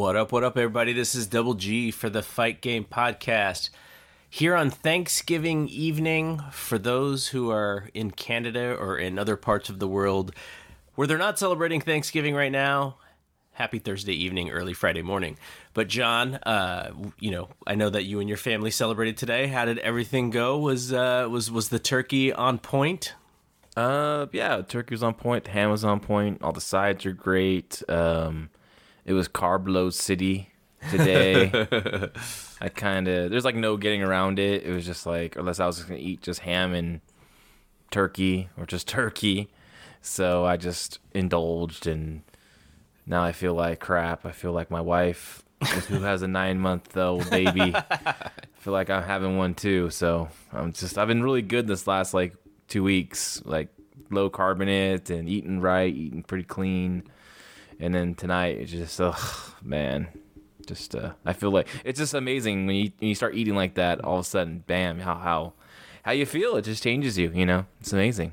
What up, what up, everybody? This is Double G for the Fight Game Podcast. Here on Thanksgiving evening, for those who are in Canada or in other parts of the world where they're not celebrating Thanksgiving right now, happy Thursday evening, early Friday morning. But, John, uh, you know, I know that you and your family celebrated today. How did everything go? Was, uh, was, was the turkey on point? Uh, yeah, turkey was on point. Ham was on point. All the sides are great. Um, it was carb load city today. I kind of there's like no getting around it. It was just like unless I was just gonna eat just ham and turkey or just turkey. So I just indulged and now I feel like crap. I feel like my wife who has a nine month old baby. I feel like I'm having one too. So I'm just I've been really good this last like two weeks, like low carbonate and eating right, eating pretty clean and then tonight it's just oh man. Just uh, i feel like it's just amazing when you, when you start eating like that all of a sudden bam how how how you feel. It just changes you you know? It's amazing.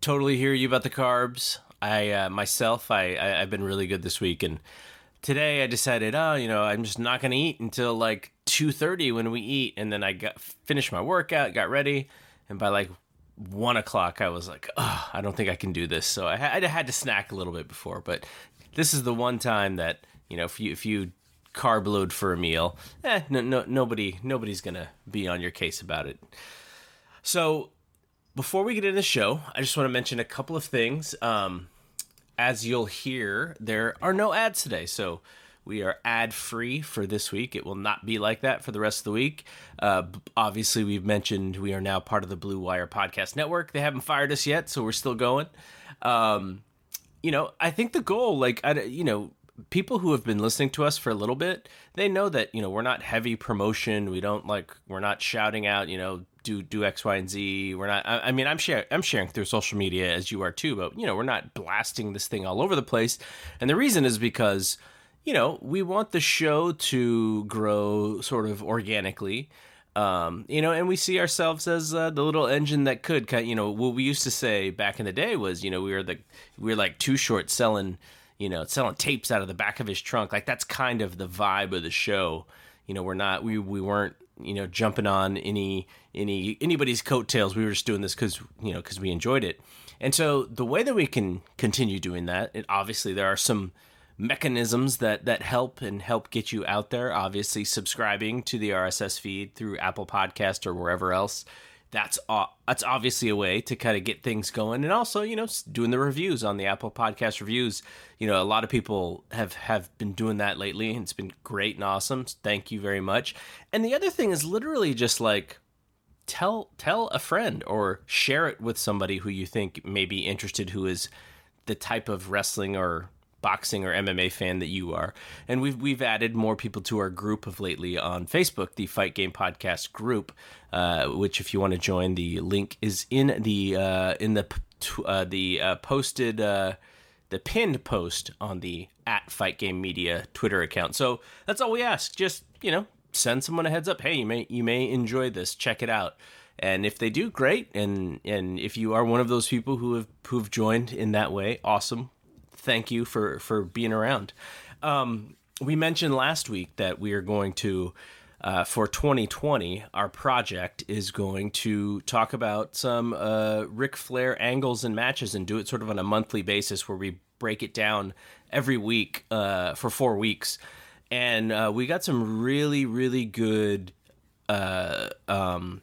Totally hear you about the carbs. I uh, myself I, I i've been really good this week and today i decided oh you know i'm just not gonna eat until like 2.30 when we eat and then i got finished my workout got ready and by like one o'clock, I was like, oh, I don't think I can do this. So I had to snack a little bit before, but this is the one time that you know if you if you carb load for a meal, eh, no, no, nobody nobody's gonna be on your case about it. So before we get into the show, I just want to mention a couple of things. Um, as you'll hear, there are no ads today, so we are ad free for this week. It will not be like that for the rest of the week. Uh, obviously, we've mentioned we are now part of the Blue Wire Podcast Network. They haven't fired us yet, so we're still going. Um, you know, I think the goal, like, I, you know, people who have been listening to us for a little bit, they know that you know we're not heavy promotion. We don't like we're not shouting out, you know, do do X, Y, and Z. We're not. I, I mean, I'm sharing I'm sharing through social media as you are too, but you know, we're not blasting this thing all over the place. And the reason is because you know we want the show to grow sort of organically. Um, you know, and we see ourselves as uh, the little engine that could, kind. You know, what we used to say back in the day was, you know, we were the we were like Too Short selling, you know, selling tapes out of the back of his trunk. Like that's kind of the vibe of the show. You know, we're not we we weren't you know jumping on any any anybody's coattails. We were just doing this because you know because we enjoyed it. And so the way that we can continue doing that, it, obviously there are some mechanisms that that help and help get you out there. Obviously, subscribing to the RSS feed through Apple Podcast or wherever else. That's uh, that's obviously a way to kind of get things going, and also you know doing the reviews on the Apple Podcast reviews. You know, a lot of people have have been doing that lately, and it's been great and awesome. Thank you very much. And the other thing is literally just like tell tell a friend or share it with somebody who you think may be interested, who is the type of wrestling or boxing or MMA fan that you are. And we've we've added more people to our group of lately on Facebook, the Fight Game Podcast group, uh, which if you want to join, the link is in the uh, in the uh, the uh, posted uh, the pinned post on the at Fight Game Media Twitter account. So that's all we ask. Just you know, send someone a heads up. Hey, you may you may enjoy this. Check it out. And if they do, great. And and if you are one of those people who have who've joined in that way, awesome thank you for for being around. Um, we mentioned last week that we are going to. Uh, for 2020, our project is going to talk about some uh, Ric Flair angles and matches and do it sort of on a monthly basis where we break it down every week uh, for four weeks. And uh, we got some really, really good. Uh, um,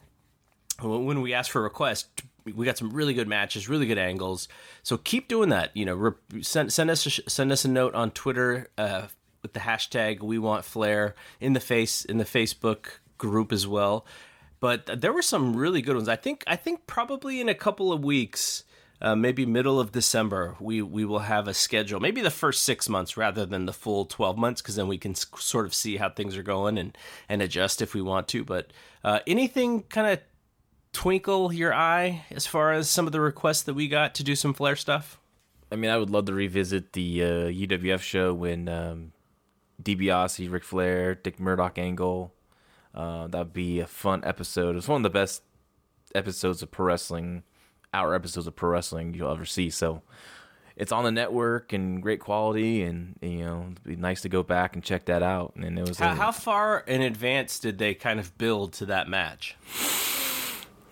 when we asked for requests, we got some really good matches, really good angles. So keep doing that. You know, re- send send us a, send us a note on Twitter uh, with the hashtag We Want Flair in the face in the Facebook group as well. But there were some really good ones. I think I think probably in a couple of weeks. Uh, maybe middle of December, we, we will have a schedule. Maybe the first six months rather than the full 12 months, because then we can sort of see how things are going and, and adjust if we want to. But uh, anything kind of twinkle your eye as far as some of the requests that we got to do some Flair stuff? I mean, I would love to revisit the uh, UWF show when um, DiBiase, Ric Flair, Dick Murdoch angle. Uh, that'd be a fun episode. It's one of the best episodes of pro wrestling, our episodes of pro wrestling you'll ever see. So, it's on the network and great quality, and you know, it'd be nice to go back and check that out. And it was How, a- how far in advance did they kind of build to that match?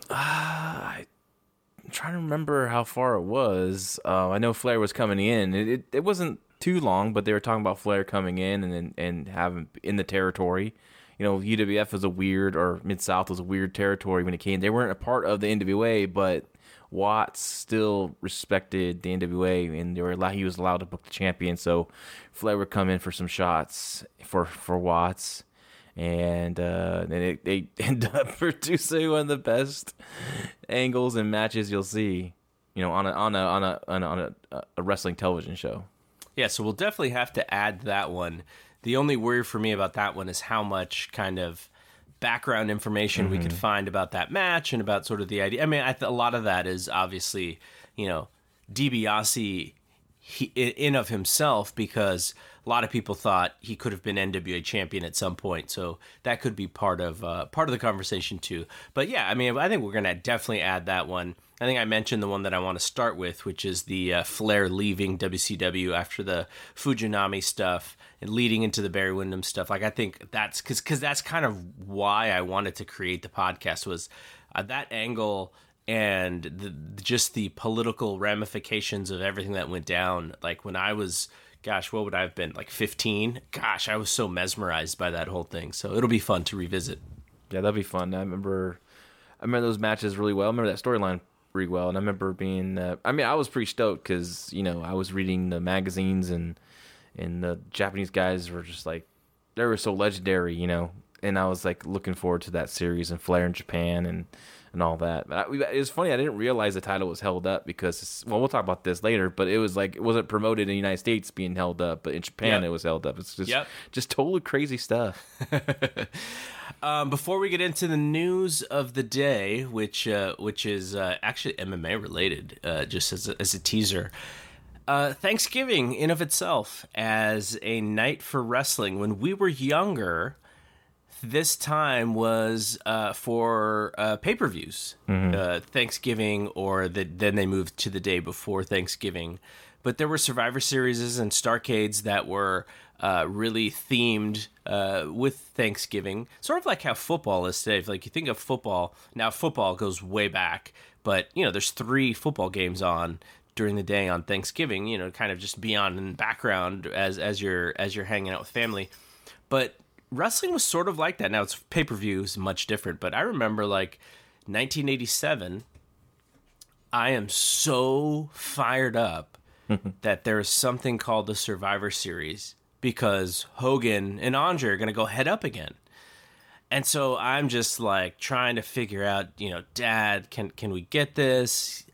I'm trying to remember how far it was. Uh, I know Flair was coming in. It, it it wasn't too long, but they were talking about Flair coming in and and, and having in the territory. You know, UWF was a weird, or Mid South was a weird territory when it came. They weren't a part of the NWA, but Watts still respected the NWA, and they were allowed, he was allowed to book the champion. So Flair would come in for some shots for for Watts and uh, and they end up producing one of the best angles and matches you'll see, you know, on a on a on a on a, on a, a wrestling television show. Yeah, so we'll definitely have to add that one. The only worry for me about that one is how much kind of background information we could find about that match and about sort of the idea. I mean, I th- a lot of that is obviously, you know, DiBiase he, in of himself because a lot of people thought he could have been NWA champion at some point. So that could be part of uh, part of the conversation too. But yeah, I mean, I think we're gonna definitely add that one. I think I mentioned the one that I want to start with, which is the uh, Flair leaving WCW after the Fujinami stuff and leading into the Barry Windham stuff. Like I think that's because because that's kind of why I wanted to create the podcast was uh, that angle and the, just the political ramifications of everything that went down. Like when I was, gosh, what would I have been like 15? Gosh, I was so mesmerized by that whole thing. So it'll be fun to revisit. Yeah, that'd be fun. I remember, I remember those matches really well. I remember that storyline pretty well, and I remember being. Uh, I mean, I was pretty stoked because you know I was reading the magazines and and the Japanese guys were just like they were so legendary, you know. And I was like looking forward to that series and Flair in Japan and and all that. But I, it was funny. I didn't realize the title was held up because it's, well, we'll talk about this later. But it was like it wasn't promoted in the United States being held up, but in Japan Yep. it was held up. It's just Yep. just totally crazy stuff. Um, before we get into the news of the day, which uh, which is uh, actually MMA related, uh, just as a, as a teaser, uh, Thanksgiving in of itself as a night for wrestling. When we were younger, this time was uh, for uh, pay per views, uh, Thanksgiving, or the, then they moved to the day before Thanksgiving. But there were Survivor Series and Starcades that were uh, really themed uh, with Thanksgiving, sort of like how football is today. If, Like you think of football now, football goes way back, but you know there's three football games on during the day on Thanksgiving. You know, kind of just be on in the background as as you're as you're hanging out with family. But wrestling was sort of like that. Now it's pay per views, much different. But I remember like 1987. I am so fired up that there is something called the Survivor Series because Hogan and Andre are going to go head up again. And so I'm just like trying to figure out, you know, Dad, can can we get this?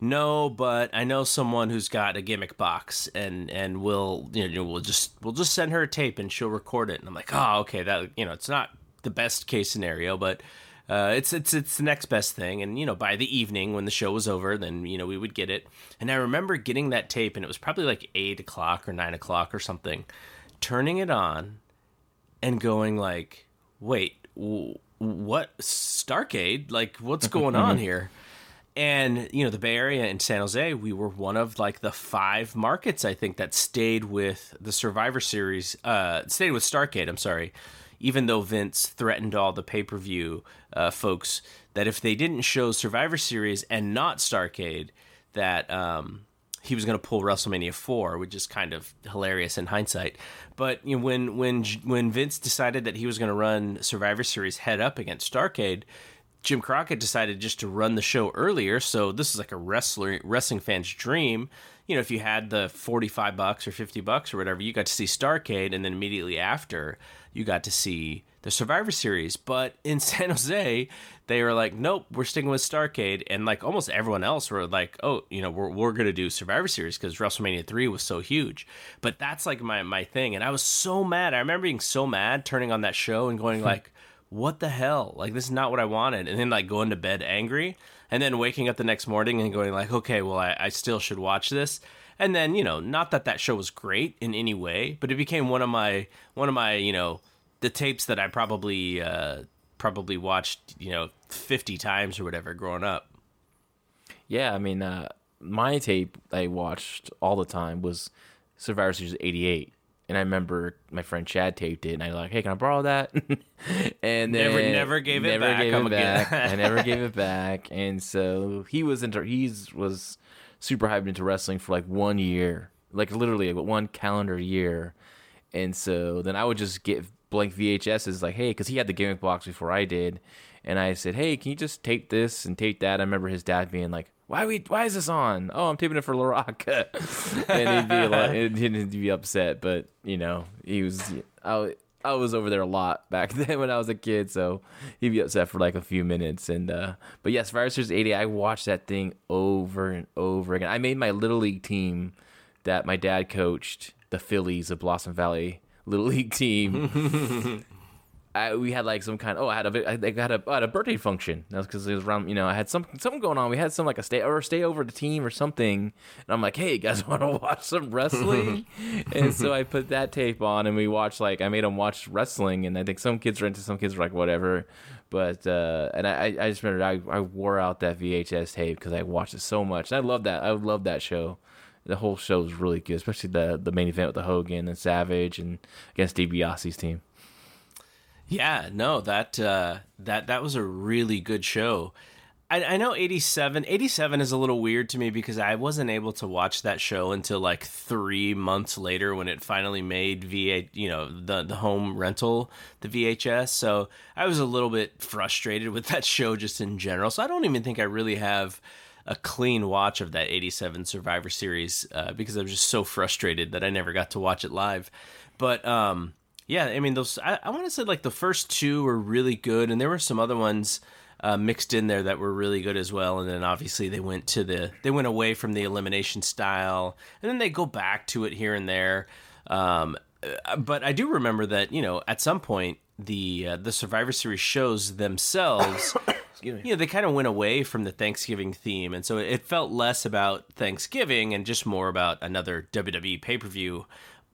No, but I know someone who's got a gimmick box, and and we'll you know we'll just we'll just send her a tape and she'll record it. And I'm like, oh, okay, that you know, it's not the best case scenario, but uh, it's it's it's the next best thing. And you know, by the evening when the show was over, then you know we would get it. And I remember getting that tape, and it was probably like eight o'clock or nine o'clock or something. Turning it on, and going like, wait, w- what Starcade? Like, what's going on here? And you know, the Bay Area and San Jose, we were one of like the five markets I think that stayed with the Survivor Series. Uh, stayed with Starcade. I'm sorry, even though Vince threatened all the pay per view uh, folks that if they didn't show Survivor Series and not Starcade, that um, he was going to pull WrestleMania four, which is kind of hilarious in hindsight. But you know, when when when Vince decided that he was going to run Survivor Series head up against Starcade, Jim Crockett decided just to run the show earlier. So this is like a wrestler wrestling fan's dream. You know, if you had the forty five bucks or fifty bucks or whatever, you got to see Starcade, and then immediately after, you got to see the Survivor Series. But in San Jose, they were like, nope, we're sticking with Starcade, and like almost everyone else were like, oh, you know, we're we're gonna do Survivor Series because WrestleMania three was so huge. But that's like my my thing, and I was so mad. I remember being so mad turning on that show and going hmm. like what the hell? Like this is not what I wanted. And then like going to bed angry and then waking up the next morning and going like, okay, well I, I still should watch this. And then, you know, not that that show was great in any way, but it became one of my, one of my, you know, the tapes that I probably, uh, probably watched, you know, 50 times or whatever growing up. Yeah, I mean, uh, my tape I watched all the time was Survivor Series '88, and I remember my friend Chad taped it, and I was like, "Hey, can I borrow that?" and then Never- never gave it never back. Gave it back. I never gave it back, and so he was into he's was super hyped into wrestling for like one year, like literally one calendar year, and so then I would just get blank VHSs like, hey, because he had the gimmick box before I did, and I said, hey, can you just tape this and tape that? I remember his dad being like, why we why is this on? Oh, I'm taping it for La and he'd be like, he'd be upset, but you know, he was I. I was over there a lot back then when I was a kid, so he'd be upset for like a few minutes. And uh but yes, Virus Series 80, I watched that thing over and over again. I made my little league team that my dad coached, the Phillies of Blossom Valley little league team. I, we had like some kind. Of, oh, I had a I had a, I had a birthday function. That was because it was around. You know, I had some something going on. We had some like a stay or stay over the team or something. And I'm like, hey, you guys want to watch some wrestling? and so I put that tape on, and we watched like I made them watch wrestling. And I think some kids were into, some kids were like whatever. But uh, and I I just remember I, I wore out that VHS tape because I watched it so much. And I love that. I love that show the whole show was really good, especially the the main event with the Hogan and Savage and against DiBiase's team. Yeah, no, that uh, that that was a really good show. I, I know 87, 87 is a little weird to me because I wasn't able to watch that show until like three months later when it finally made VA, you know, the the home rental, the VHS. So I was a little bit frustrated with that show just in general. So I don't even think I really have a clean watch of that 87 Survivor Series uh, because I was just so frustrated that I never got to watch it live. But um, yeah, I mean, those I, I want to say like the first two were really good, and there were some other ones uh, mixed in there that were really good as well. And then obviously they went to the they went away from the elimination style, and then they go back to it here and there. Um, uh, but I do remember that you know at some point the uh, the Survivor Series shows themselves. you know, they kind of went away from the Thanksgiving theme, and so it felt less about Thanksgiving and just more about another WWE pay per view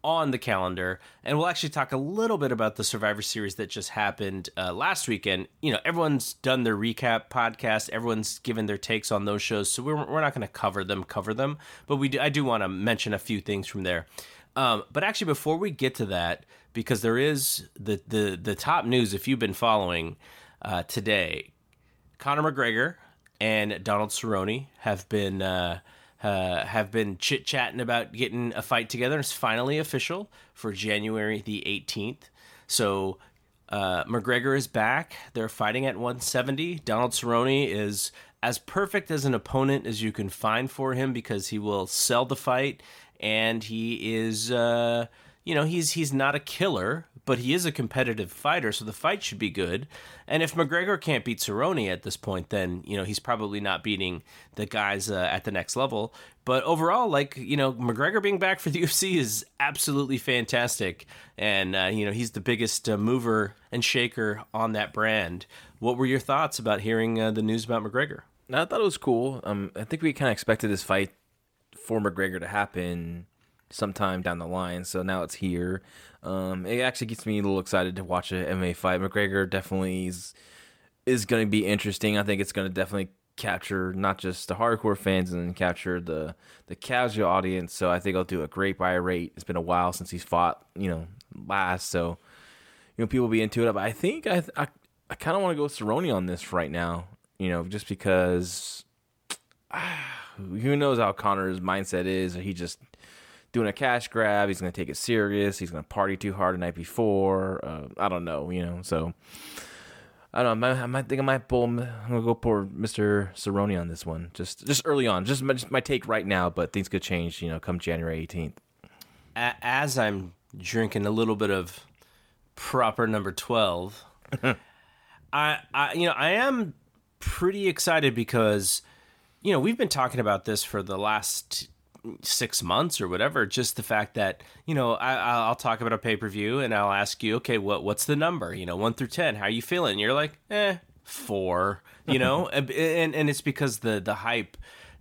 on the calendar. And we'll actually talk a little bit about the Survivor Series that just happened uh, last weekend. You know, everyone's done their recap podcast, everyone's given their takes on those shows, so we're, we're not going to cover them, cover them, but we do, I do want to mention a few things from there. Um, but actually, before we get to that, because there is the the the top news, if you've been following uh, today, Conor McGregor and Donald Cerrone have been uh, uh, have been chit chatting about getting a fight together. It's finally official for January the 18th. So uh, McGregor is back. They're fighting at 170. Donald Cerrone is as perfect as an opponent as you can find for him because he will sell the fight and he is. Uh, you know he's he's not a killer, but he is a competitive fighter, so the fight should be good. And if McGregor can't beat Cerrone at this point, then you know he's probably not beating the guys uh, at the next level. But overall, like you know, McGregor being back for the UFC is absolutely fantastic, and uh, you know he's the biggest uh, mover and shaker on that brand. What were your thoughts about hearing uh, the news about McGregor? I thought it was cool. Um, I think we kind of expected this fight for McGregor to happen sometime down the line. So now it's here. Um, it actually gets me a little excited to watch a MMA fight. McGregor definitely is is going to be interesting. I think it's going to definitely capture not just the hardcore fans and capture the the casual audience. So I think I'll do a great buy rate. It's been a while since he's fought, you know, last. So you know, people will be into it. But I think I I, I kind of want to go Cerrone on this right now. You know, just because. who knows how Conor's mindset is? He just doing a cash grab. He's going to take it serious. He's going to party too hard the night before. Uh, I don't know, you know. So I don't know. I might, I might think I might pull. I'm gonna go for Mr. Cerrone on this one. Just just early on. Just my, just my take right now, but things could change. You know, come January 18th. As I'm drinking a little bit of proper number 12, I, I you know I am pretty excited because you know we've been talking about this for the last six months or whatever. Just the fact that you know I, I'll talk about a pay per view and I'll ask you, okay, what what's the number? You know, one through ten. How are you feeling? And you're like, eh, four. You know, and, and and it's because the the hype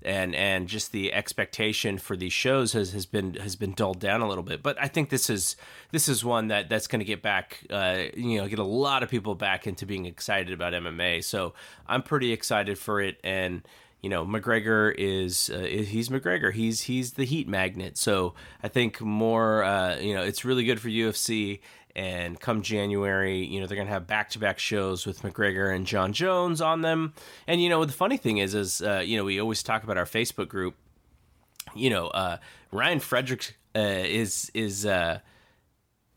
and and just the expectation for these shows has, has been has been dulled down a little bit. But I think this is this is one that that's going to get back, uh, you know, get a lot of people back into being excited about MMA. So I'm pretty excited for it, and you know McGregor is uh, he's McGregor. He's he's the heat magnet. So I think more uh, you know it's really good for UFC. And come January, you know they're gonna have back to back shows with McGregor and Jon Jones on them. And you know the funny thing is, is uh, you know we always talk about our Facebook group. You know uh, Ryan Frederick uh, is is uh,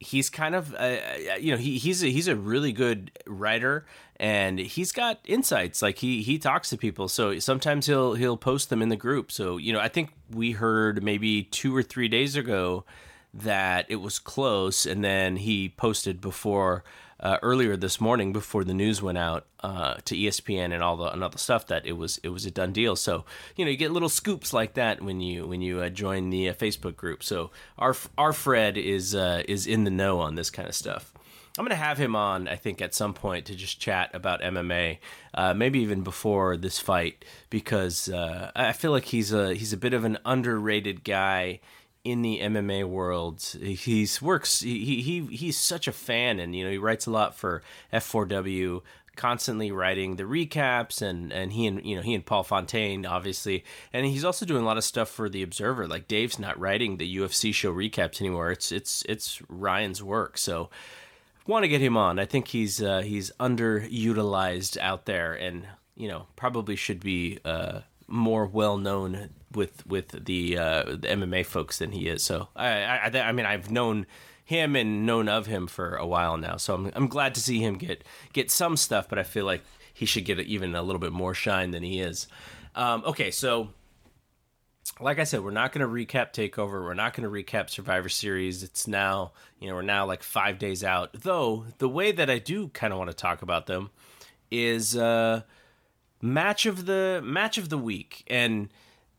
he's kind of uh, you know he, he's a, he's a really good writer and he's got insights. Like he he talks to people. So sometimes he'll he'll post them in the group. So you know i think we heard maybe 2 or 3 days ago that it was close and then he posted before uh, earlier this morning before the news went out uh, to ESPN and all the and all the stuff that it was it was a done deal. So you know you get little scoops like that when you when you uh, join the uh, Facebook group. So our our Fred is uh, is in the know on this kind of stuff. I'm gonna have him on, I think, at some point to just chat about MMA, uh, maybe even before this fight, because I feel like he's a he's a bit of an underrated guy in the MMA world. He's works. He he he's such a fan, and you know he writes a lot for F4W. Constantly writing the recaps, and and he and you know he and Paul Fontaine obviously, and he's also doing a lot of stuff for the Observer. Like Dave's not writing the UFC show recaps anymore. It's it's it's Ryan's work. So want to get him on. I think he's uh, he's underutilized out there, and you know probably should be uh, more well known with with the uh, the MMA folks than he is. So I, I I mean I've known him and known of him for a while now. So I'm I'm glad to see him get get some stuff, but I feel like he should get even a little bit more shine than he is. Um, okay, so like I said, we're not going to recap Takeover. We're not going to recap Survivor Series. It's now, you know, we're now like five days out. Though the way that I do kind of want to talk about them is uh, match of the match of the week, and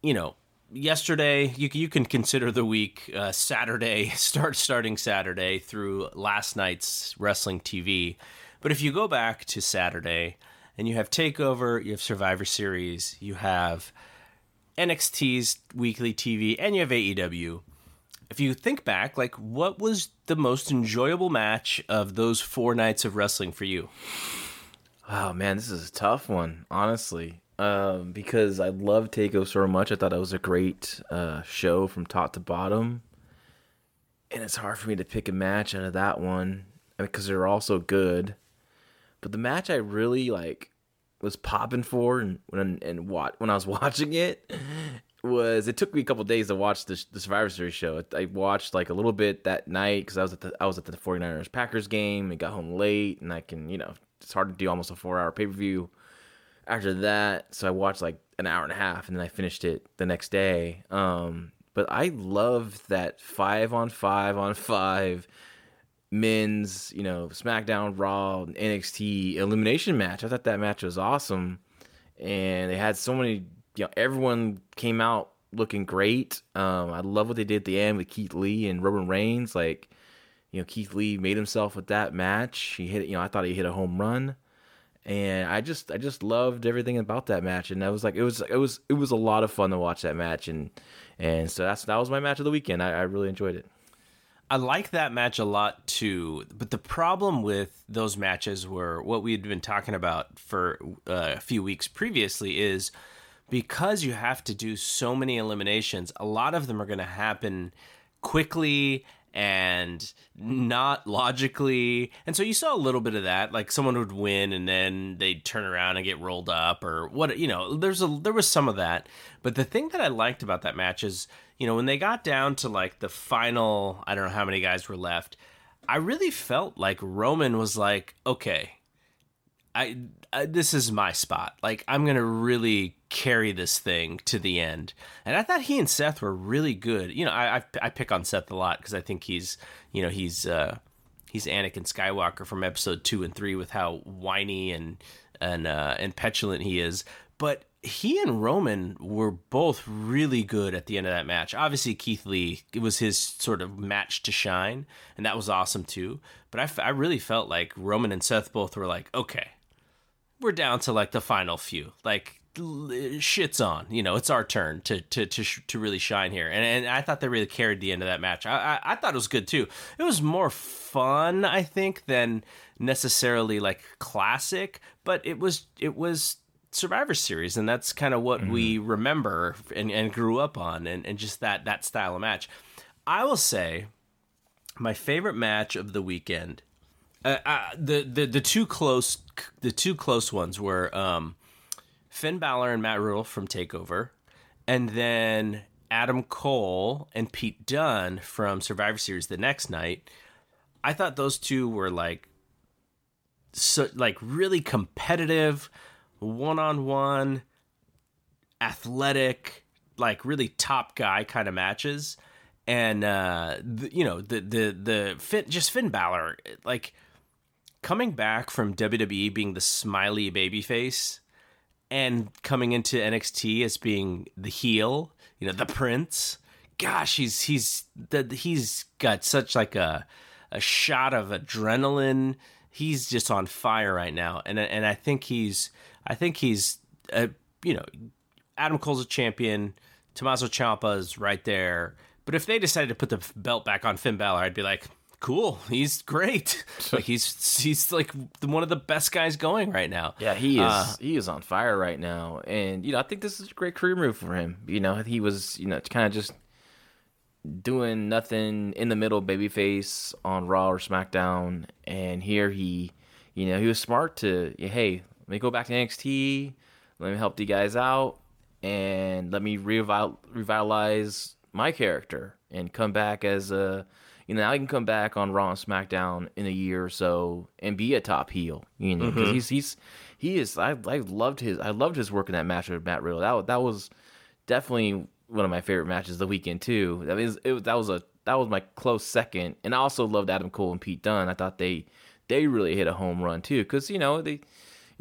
you know, yesterday you you can consider the week uh, Saturday start starting Saturday through last night's wrestling TV. But if you go back to Saturday and you have Takeover, you have Survivor Series, you have NXT's weekly TV, and you have AEW. If you think back, like what was the most enjoyable match of those four nights of wrestling for you? Oh man, this is a tough one, honestly um, because I love Takeover so much. I thought it was a great uh, show from top to bottom, and it's hard for me to pick a match out of that one because they're all so good. But the match I really like was popping for, and when and what when I was watching it was it took me a couple days to watch the, the Survivor Series show. I watched like a little bit that night because I was at the I was at the 49ers Packers game and got home late, and I can you know it's hard to do almost a four hour pay per view after that, so I watched like an hour and a half, and then I finished it the next day. Um, but I love that five on five on five men's, you know, SmackDown, Raw, NXT elimination match. I thought that match was awesome, and they had so many. You know, everyone came out looking great. Um, I love what they did at the end with Keith Lee and Roman Reigns. Like, you know, Keith Lee made himself with that match. He hit, you know, I thought he hit a home run and I just I just loved everything about that match, and I was like it was it was it was a lot of fun to watch that match, and and so that's that was my match of the weekend. I, I really enjoyed it. I like that match a lot too, but the problem with those matches were what we had been talking about for uh, a few weeks previously is because you have to do so many eliminations. A lot of them are going to happen quickly and not logically. And so you saw a little bit of that. Like someone would win and then they'd turn around and get rolled up or what you know, there's a there was some of that. But the thing that I liked about that match is, you know, when they got down to like the final, I don't know how many guys were left, I really felt like Roman was like, okay, I, I, this is my spot. Like I'm gonna really carry this thing to the end. And I thought he and Seth were really good. You know, I I, I pick on Seth a lot because I think he's you know he's uh, he's Anakin Skywalker from Episode two and three with how whiny and and uh, and petulant he is. But he and Roman were both really good at the end of that match. Obviously, Keith Lee, it was his sort of match to shine, and that was awesome too. But I, I really felt like Roman and Seth both were like, okay, we're down to like the final few. Like shit's on. You know, it's our turn to to to, to really shine here. And, and I thought they really carried the end of that match. I, I, I thought it was good too. It was more fun, I think, than necessarily like classic, but it was it was Survivor Series, and that's kind of what mm-hmm. we remember and, and grew up on, and, and just that that style of match. I will say, my favorite match of the weekend, uh, uh, the the the two close the two close ones were um, Finn Balor and Matt Riddle from Takeover, and then Adam Cole and Pete Dunne from Survivor Series the next night. I thought those two were like so like really competitive, one on one, athletic, like really top guy kind of matches. And uh, the, you know the the the just Finn Balor like coming back from WWE being the smiley baby face and coming into NXT as being the heel, you know, the prince. Gosh, he's he's the, he's got such like a a shot of adrenaline he's just on fire right now, and and I think he's I think he's uh, you know Adam Cole's a champion, Tommaso Ciampa is right there. But if they decided to put the belt back on Finn Balor, I'd be like, cool, he's great. like he's he's like one of the best guys going right now. Yeah, he is. Uh, he is on fire right now, and you know I think this is a great career move for him. You know he was you know kind of just doing nothing in the middle babyface on Raw or SmackDown, and here he, you know, he was smart to hey, let me go back to NXT, let me help you guys out, and let me revitalize my character and come back as a, you know, I can come back on Raw and SmackDown in a year or so and be a top heel, you know, because mm-hmm. he's he's he is I I loved his I loved his work in that match with Matt Riddle. That that was definitely one of my favorite matches of the weekend too. That was it, that was a that was my close second, and I also loved Adam Cole and Pete Dunne. I thought they they really hit a home run too, because you know they.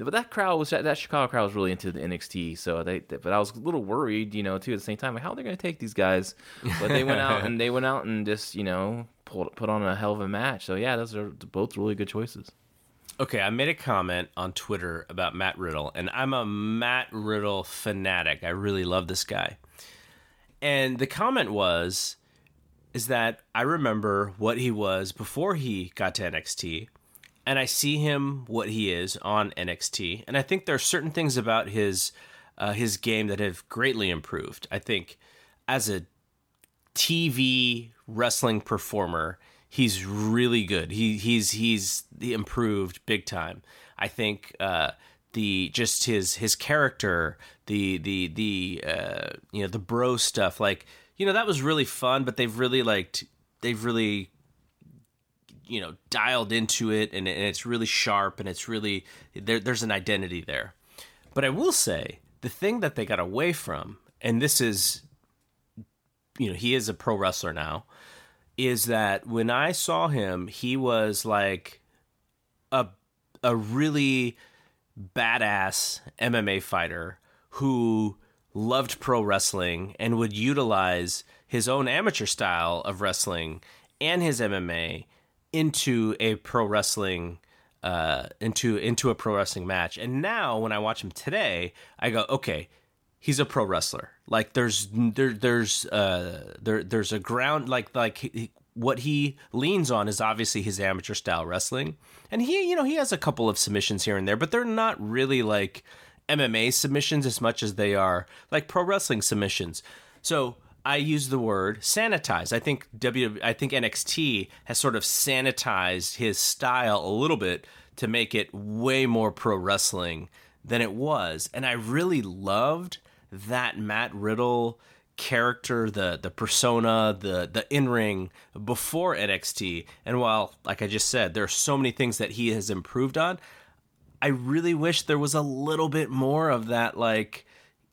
But that crowd was that Chicago crowd was really into the NXT, so they. But I was a little worried, you know, too at the same time, like how are they going to take these guys? But they went out and they went out and just you know pulled, put on a hell of a match. So yeah, those are both really good choices. Okay, I made a comment on Twitter about Matt Riddle, and I'm a Matt Riddle fanatic. I really love this guy. And the comment was is that I remember what he was before he got to NXT and I see him what he is on NXT and I think there are certain things about his uh, his game that have greatly improved. I think as a TV wrestling performer, he's really good. He he's he's improved big time. I think uh, the just his his character, the the the uh, you know the bro stuff, like you know that was really fun. But they've really like they've really you know dialed into it, and, and it's really sharp, and it's really there, there's an identity there. But I will say the thing that they got away from, and this is you know he is a pro wrestler now, is that when I saw him, he was like a a really badass MMA fighter who loved pro wrestling and would utilize his own amateur style of wrestling and his MMA into a pro wrestling uh, into into a pro wrestling match. And now when I watch him today, I go, okay, he's a pro wrestler. Like there's there there's uh there there's a ground like like what he leans on is obviously his amateur style wrestling. And he, you know, he has a couple of submissions here and there, but they're not really like MMA submissions as much as they are like pro wrestling submissions. So I use the word sanitize. I think W I think NXT has sort of sanitized his style a little bit to make it way more pro wrestling than it was. And I really loved that Matt Riddle character, the the persona, the the in ring before NXT. And while, like I just said, there are so many things that he has improved on. I really wish there was a little bit more of that, like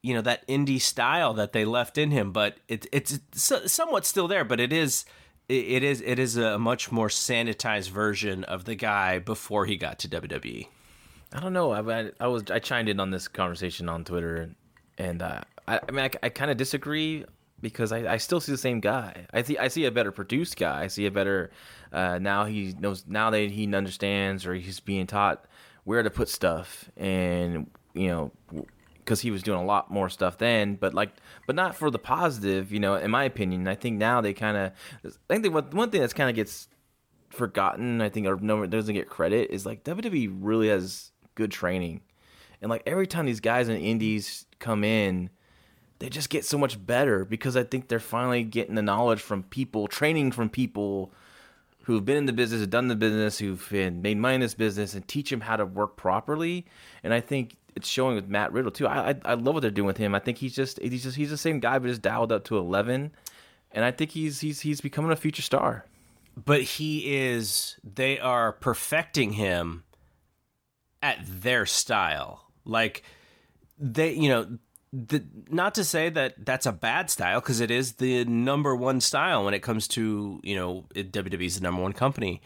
you know, that indie style that they left in him. But it, it's somewhat still there, but it is. It is it is a much more sanitized version of the guy before he got to WWE. I don't know. I, I was I chimed in on this conversation on Twitter, and, uh, I, I mean, I, I kind of disagree because I, I still see the same guy. I see I see a better produced guy. I see a better uh, now he knows now that he understands or he's being taught where to put stuff and you know because he was doing a lot more stuff then, but like but not for the positive. You know, in my opinion, I think now they kind of I think what one thing that's kind of gets forgotten. I think or no doesn't get credit is like WWE really has good training And like every time these guys in indies come in, they just get so much better because I think they're finally getting the knowledge from people, training from people who've been in the business, have done the business, who've been made money in this business, and teach them how to work properly. And I think it's showing with Matt Riddle too. I I, I love what they're doing with him. I think he's just he's just he's the same guy, but just dialed up to eleven. And I think he's he's he's becoming a future star. But he is. They are perfecting him at their style. Like they, you know, the, not to say that that's a bad style because it is the number one style when it comes to you know WWE's the number one company,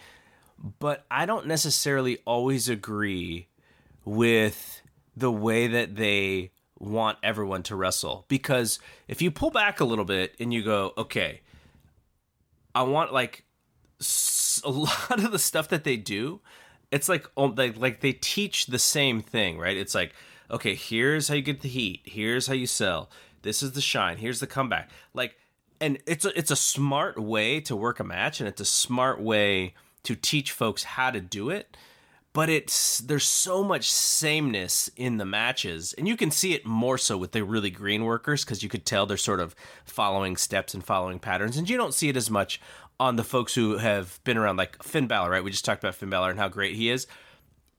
but I don't necessarily always agree with the way that they want everyone to wrestle. Because if you pull back a little bit and you go okay I want like a lot of the stuff that they do it's like oh, like like they teach the same thing right it's like okay, here's how you get the heat. Here's how you sell. This is the shine. Here's the comeback. Like, and it's a, it's a smart way to work a match, and it's a smart way to teach folks how to do it. But it's there's so much sameness in the matches, and you can see it more so with the really green workers because you could tell they're sort of following steps and following patterns, and you don't see it as much on the folks who have been around, like Finn Balor, right? We just talked about Finn Balor and how great he is.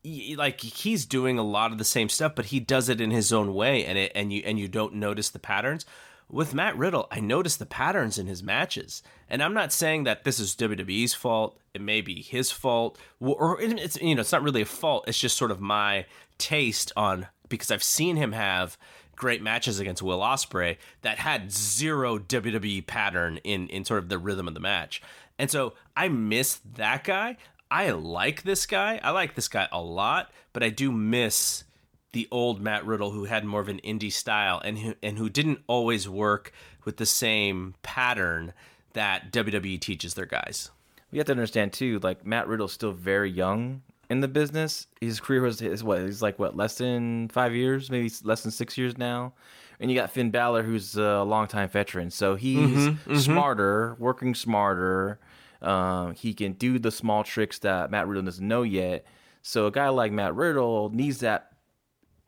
Like he's doing a lot of the same stuff but he does it in his own way and it and you and you don't notice the patterns. With Matt Riddle I notice the patterns in his matches. And I'm not saying that this is WWE's fault. It may be his fault. Or it's you know it's not really a fault. It's just sort of my taste on because I've seen him have great matches against Will Ospreay that had zero WWE pattern in in sort of the rhythm of the match. And so I miss that guy. I like this guy. I like this guy a lot, but I do miss the old Matt Riddle who had more of an indie style and who, and who didn't always work with the same pattern that WWE teaches their guys. We have to understand too, like Matt Riddle's still very young in the business. His career was is what he's like what less than five years, maybe less than six years now. And you got Finn Balor, who's a longtime veteran, so he's mm-hmm, mm-hmm. smarter, working smarter um, he can do the small tricks that Matt Riddle doesn't know yet. So a guy like Matt Riddle needs that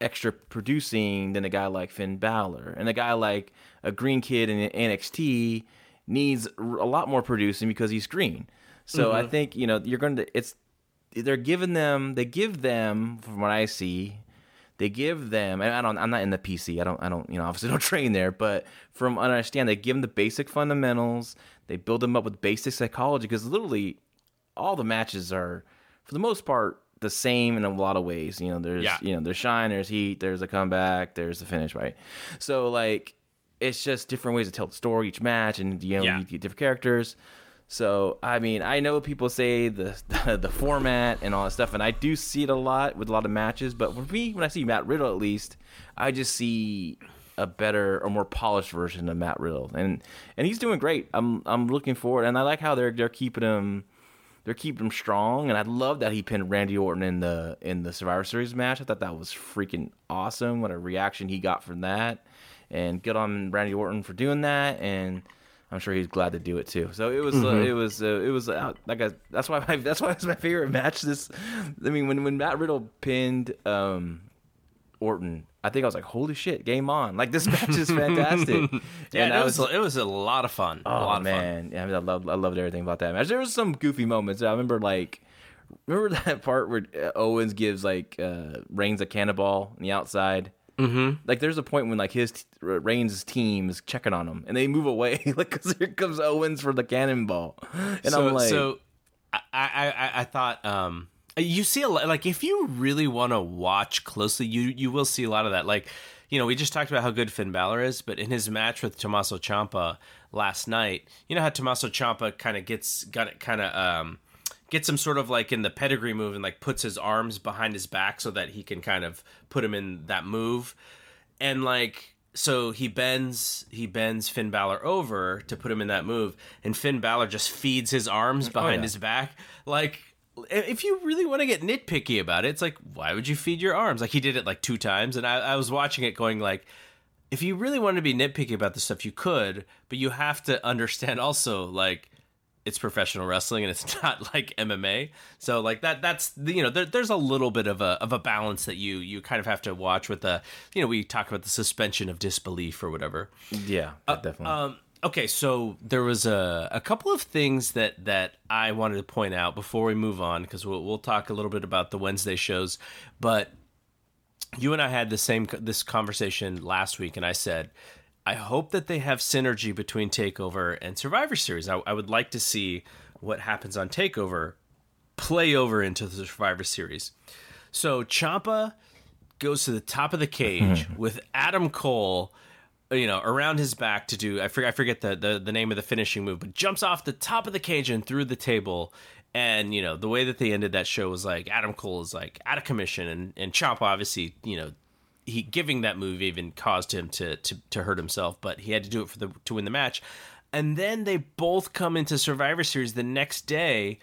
extra producing than a guy like Finn Balor, and a guy like a green kid in NXT needs a lot more producing because he's green. So mm-hmm. I think you know you're going to it's they're giving them they give them from what I see they give them and I don't I'm not in the PC I don't I don't you know obviously don't train there but from what I understand they give them the basic fundamentals they build them up with basic psychology because literally all the matches are, for the most part, the same in a lot of ways. You know, there's yeah. you know there's shine, there's heat, there's a comeback, there's the finish, right? So like it's just different ways to tell the story each match, and you know yeah. you get different characters. So I mean, I know people say the, the, the format and all that stuff, and I do see it a lot with a lot of matches. But for me, when I see Matt Riddle, at least, I just see a better or more polished version of Matt Riddle, and and he's doing great. I'm I'm looking forward, and I like how they're they're keeping him they're keeping him strong, and I love that he pinned Randy Orton in the in the Survivor Series match. I thought that was freaking awesome. What a reaction he got from that, and good on Randy Orton for doing that, and. I'm sure he's glad to do it too. So it was, mm-hmm. uh, it was, uh, it was uh, like a, that's why my, that's why it's my favorite match. This, I mean, when when Matt Riddle pinned um, Orton, I think I was like, "Holy shit, game on!" Like this match is fantastic. yeah, and it was, was, it was a lot of fun. Oh a lot of fun. man, yeah, I, mean, I loved I loved everything about that match. There was some goofy moments. I remember like remember that part where uh, Owens gives like uh, Reigns a cannonball on the outside. Mm-hmm. Like there's a point when like his t- Reigns' team is checking on him and they move away like because here comes Owens for the cannonball, and so, I'm like, so I I I thought um you see a lot like if you really want to watch closely you you will see a lot of that like you know we just talked about how good Finn Balor is but in his match with Tommaso Ciampa last night you know how Tommaso Ciampa kind of gets got it kind of um gets him sort of like in the pedigree move and like puts his arms behind his back so that he can kind of put him in that move and like so he bends he bends Finn Balor over to put him in that move and Finn Balor just feeds his arms oh, behind oh, yeah. his back like if you really want to get nitpicky about it, it's like, why would you feed your arms? Like he did it like two times, and I, I was watching it going like, if you really wanted to be nitpicky about this stuff, you could, but you have to understand also like it's professional wrestling and it's not like MMA. So like that that's you know there, there's a little bit of a of a balance that you you kind of have to watch with the you know we talk about the suspension of disbelief or whatever. Yeah, uh, definitely. Um, okay, so there was a a couple of things that that I wanted to point out before we move on because we'll we'll talk a little bit about the Wednesday shows, but you and I had the same this conversation last week, and I said I hope that they have synergy between Takeover and Survivor Series. I, I would like to see what happens on Takeover play over into the Survivor Series. So Ciampa goes to the top of the cage with Adam Cole, you know, around his back to do I forget I forget the, the the name of the finishing move, but jumps off the top of the cage and through the table. And you know the way that they ended that show was like Adam Cole is like out of commission, and and Ciampa obviously you know he giving that move even caused him to, to to hurt himself, but he had to do it for the to win the match. And then they both come into Survivor Series the next day,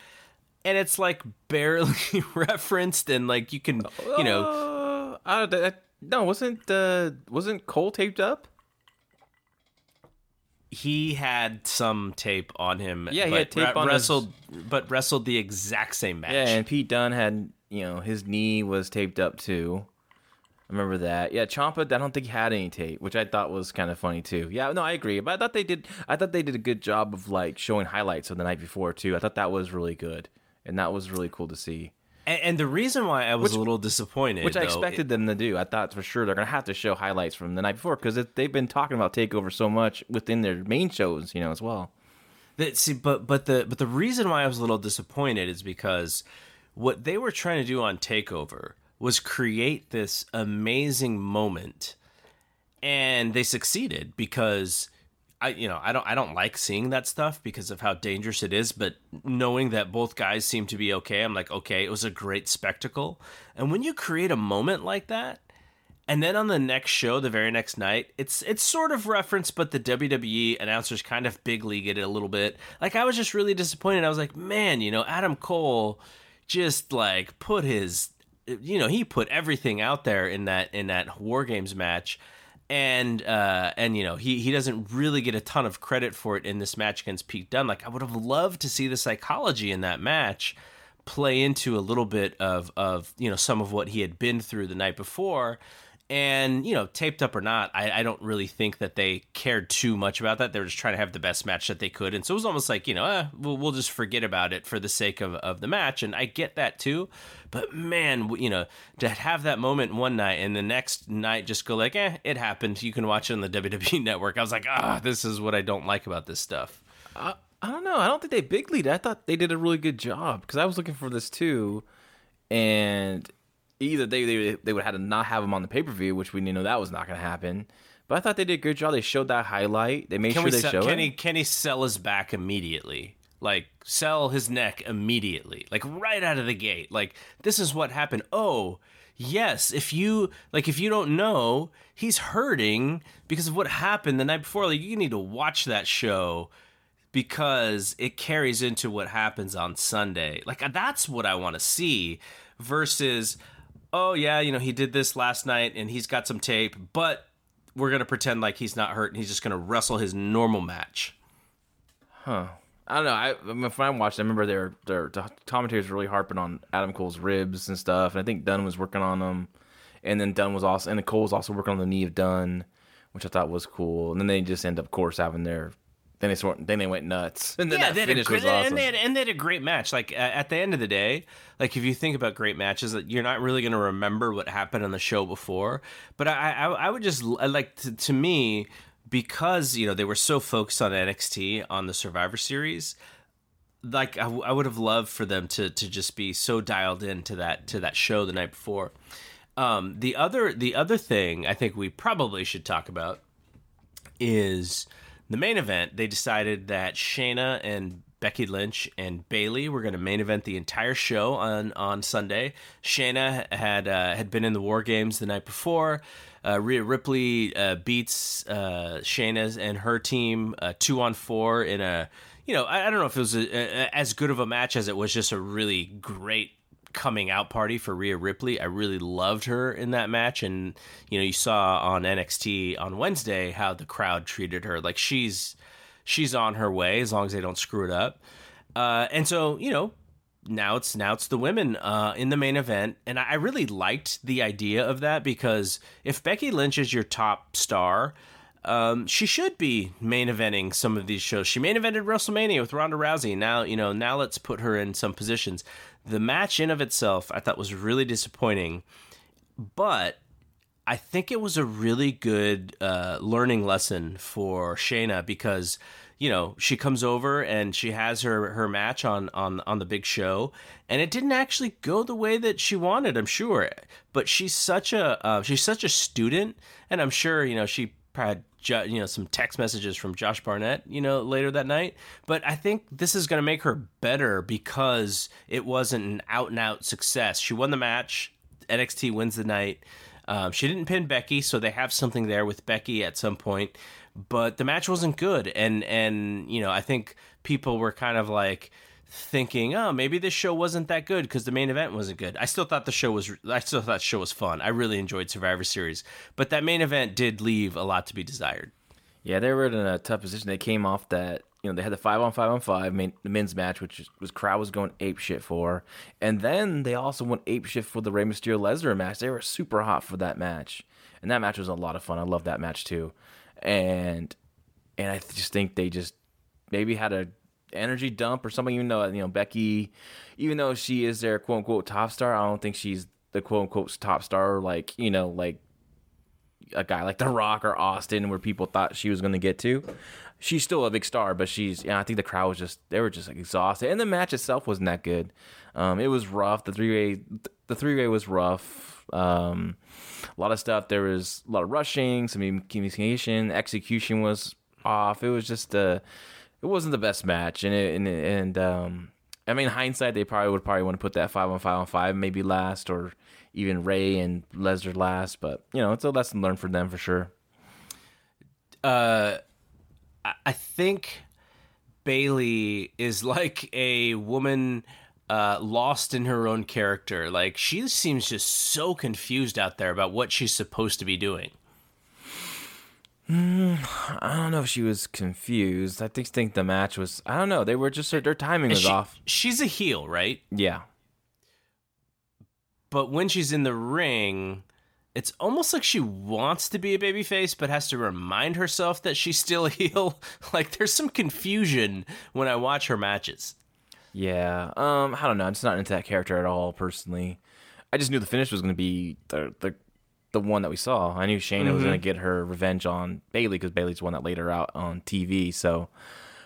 and it's like barely referenced, and like you can you know, uh, uh, no, wasn't uh, wasn't Cole taped up? He had some tape on him. Yeah, he had tape on wrestled, his... but wrestled the exact same match. Yeah, and Pete Dunne had you know his knee was taped up too. I remember that. Yeah, Ciampa. I don't think he had any tape, which I thought was kind of funny too. Yeah, no, I agree. But I thought they did. I thought they did a good job of like showing highlights of the night before too. I thought that was really good, and that was really cool to see. And, and the reason why I was which, a little disappointed, which though, I expected it, them to do, I thought for sure they're gonna have to show highlights from the night before because they've been talking about Takeover so much within their main shows, you know, as well. That, see, but but the but the reason why I was a little disappointed is because what they were trying to do on Takeover was create this amazing moment and they succeeded because I you know I don't I don't like seeing that stuff because of how dangerous it is but knowing that both guys seem to be okay I'm like okay it was a great spectacle. And when you create a moment like that and then on the next show the very next night it's it's sort of referenced but the WWE announcers kind of big league it a little bit. Like I was just really disappointed. I was like man you know Adam Cole just like put his you know he put everything out there in that in that war games match. And uh and you know he he doesn't really get a ton of credit for it in this match against Pete Dunne. Like I would have loved to see the psychology in that match play into a little bit of of you know some of what he had been through the night before. And you know, taped up or not, I, I, don't really think that they cared too much about that. They were just trying to have the best match that they could, and so it was almost like you know, eh, we'll, we'll just forget about it for the sake of, of the match. And I get that too, but man, you know, to have that moment one night and the next night just go like, eh, it happened. You can watch it on the WWE Network. I was like, ah, this is what I don't like about this stuff. Uh, I don't know. I don't think they big lead. I thought they did a really good job because I was looking for this too, and either they they, they would have to not have him on the pay per view, which we know that was not going to happen. But I thought they did a good job. They showed that highlight. They made can sure they showed can it. He, can he sell us back immediately? Like sell his neck immediately, like right out of the gate. Like this is what happened. Oh, yes. If you like, if you don't know, he's hurting because of what happened the night before. Like you need to watch that show because it carries into what happens on Sunday. Like that's what I want to see versus oh yeah, you know, he did this last night and he's got some tape, but we're gonna pretend like he's not hurt and he's just gonna wrestle his normal match. Huh. I don't know. I, I mean, when I watched, I remember their their the commentators really harping on Adam Cole's ribs and stuff, and I think Dunne was working on them, and then Dunne was also and Cole was also working on the knee of Dunne, which I thought was cool. And then they just end up, of course, having their then they sort, then they went nuts, and then yeah, that finish was awesome. And they, had, and they had a great match. Like at the end of the day, like if you think about great matches, that you're not really going to remember what happened on the show before. But I, I, I would just like to, to me because you know they were so focused on NXT on the Survivor Series. Like I, I would have loved for them to to just be so dialed into that to that show the night before. Um, the other the other thing I think we probably should talk about is the main event, they decided that Shayna and Becky Lynch and Bayley were going to main event the entire show on on Sunday. Shayna had uh, had been in the War Games the night before. Uh, Rhea Ripley uh, beats uh, and her team uh, two on four in a you know I, I don't know if it was a, a, as good of a match as it was just a really great coming out party for Rhea Ripley. I really loved her in that match, and you know, you saw on NXT on Wednesday how the crowd treated her. Like she's she's on her way as long as they don't screw it up. Uh, and so you know, now it's now it's the women uh, in the main event, and I really liked the idea of that because if Becky Lynch is your top star, um, she should be main eventing some of these shows. She main evented WrestleMania with Ronda Rousey. Now you know now let's put her in some positions. The match in of itself, I thought was really disappointing, but I think it was a really good uh, learning lesson for Shayna because you know she comes over and she has her her match on on on the big show. And it didn't actually go the way that she wanted i'm sure. But she's such a uh, she's such a student. And i'm sure you know she had you know some text messages from Josh Barnett you know later that night. But I think this is going to make her better because it wasn't an out and out success. She won the match. NXT wins the night. Um, she didn't pin Becky so they have something there with Becky at some point but the match wasn't good and and you know I think people were kind of like thinking, oh, maybe this show wasn't that good because the main event wasn't good. I still thought the show was. I still thought the show was fun. I really enjoyed Survivor Series, but that main event did leave a lot to be desired. Yeah, they were in a tough position. They came off that. You know, they had the five on five on five main, the men's match, which was crowd was going ape shit for, and then they also went ape shit for the Rey Mysterio Lesnar match. They were super hot for that match, and that match was a lot of fun. I love that match too, and and I just think they just maybe had a energy dump or something. Even though you know Becky, even though she is their quote unquote top star, I don't think she's the quote unquote top star. Like you know, like a guy like The Rock or Austin, where people thought she was going to get to. She's still a big star, but she's. I think the crowd was just they were just like exhausted, and the match itself wasn't that good. Um, it was rough. The three way the three way was rough. Um, a lot of stuff. There was a lot of rushing, some communication, execution was off. It was just a uh, it wasn't the best match, and it, and and um, I mean hindsight, they probably would probably want to put that five on five on five maybe last, or even Rey and Lesnar last. But you know, it's a lesson learned for them for sure. Uh, I think Bayley is like a woman uh, lost in her own character. Like she seems just so confused out there about what she's supposed to be doing. Mm, I don't know if she was confused. I think think the match was. I don't know. They were just their timing was she, off. She's a heel, right? Yeah. But when she's in the ring, it's almost like she wants to be a babyface, but has to remind herself that she's still a heel. like there's some confusion when I watch her matches. Yeah. Um. I don't know. I'm just not into that character at all, personally. I just knew the finish was going to be the the the one that we saw. I knew Shayna mm-hmm. was going to get her revenge on Bayley because Bayley's the one that laid her out on TV. So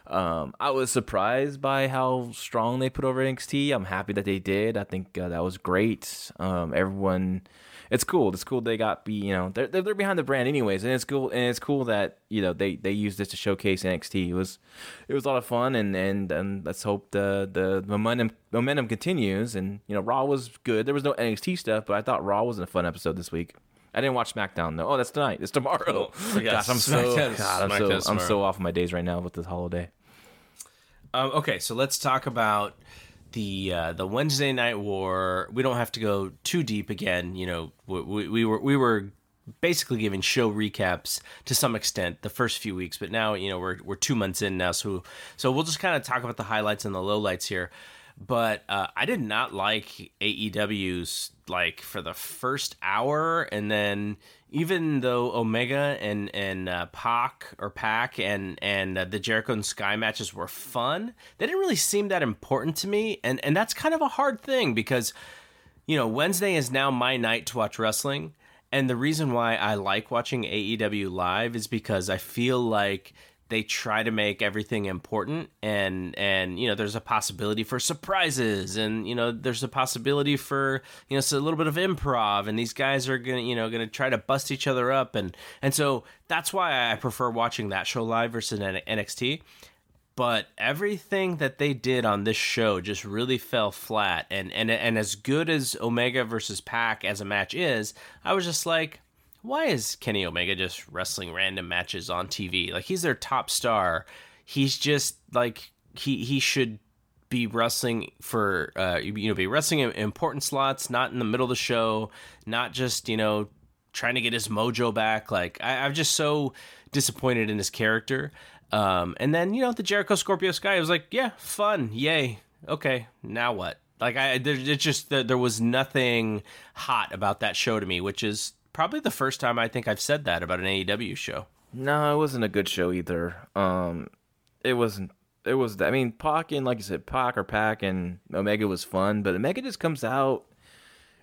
um, I was surprised by how strong they put over NXT. I'm happy that they did. I think uh, that was great. Um, everyone, it's cool. It's cool they got be you know they're they're behind the brand anyways, and it's cool and it's cool that you know they they used this to showcase NXT. It was it was a lot of fun and and, and let's hope the the momentum momentum continues. And you know Raw was good. There was no NXT stuff, but I thought Raw was a fun episode this week. I didn't watch SmackDown though. Oh, that's tonight. It's tomorrow. Oh, yes. Gosh, I'm so God, I'm so I'm so off my days right now with this holiday. Um, okay, so let's talk about the uh, the Wednesday Night War. We don't have to go too deep again. You know, we, we were we were basically giving show recaps to some extent the first few weeks, but now you know we're we're two months in now, so so we'll just kind of talk about the highlights and the lowlights here but uh, I did not like AEW's like for the first hour, and then even though Omega and and uh, Pac or Pac and and uh, the Jericho and Sky matches were fun, they didn't really seem that important to me, and and that's kind of a hard thing because you know Wednesday is now my night to watch wrestling. And the reason why I like watching AEW live is because I feel like they try to make everything important and and you know there's a possibility for surprises and you know there's a possibility for you know it's a little bit of improv and these guys are gonna you know gonna try to bust each other up and and so that's why I prefer watching that show live versus NXT but everything that they did on this show just really fell flat and and and as good as Omega versus Pac as a match is I was just like why is Kenny Omega just wrestling random matches on TV? Like he's their top star. He's just like he he should be wrestling for uh you know be wrestling in important slots, not in the middle of the show, not just you know trying to get his mojo back. Like I, I'm just so disappointed in his character. Um, and then you know the Jericho Scorpio Sky was like, yeah, fun, yay, okay, now what? Like I, there, it just there was nothing hot about that show to me, which is probably the first time I think I've said that about an AEW show. No, it wasn't a good show either. Um, it wasn't. It was. I mean, Pac and like you said, Pac or Pac and Omega was fun, but Omega just comes out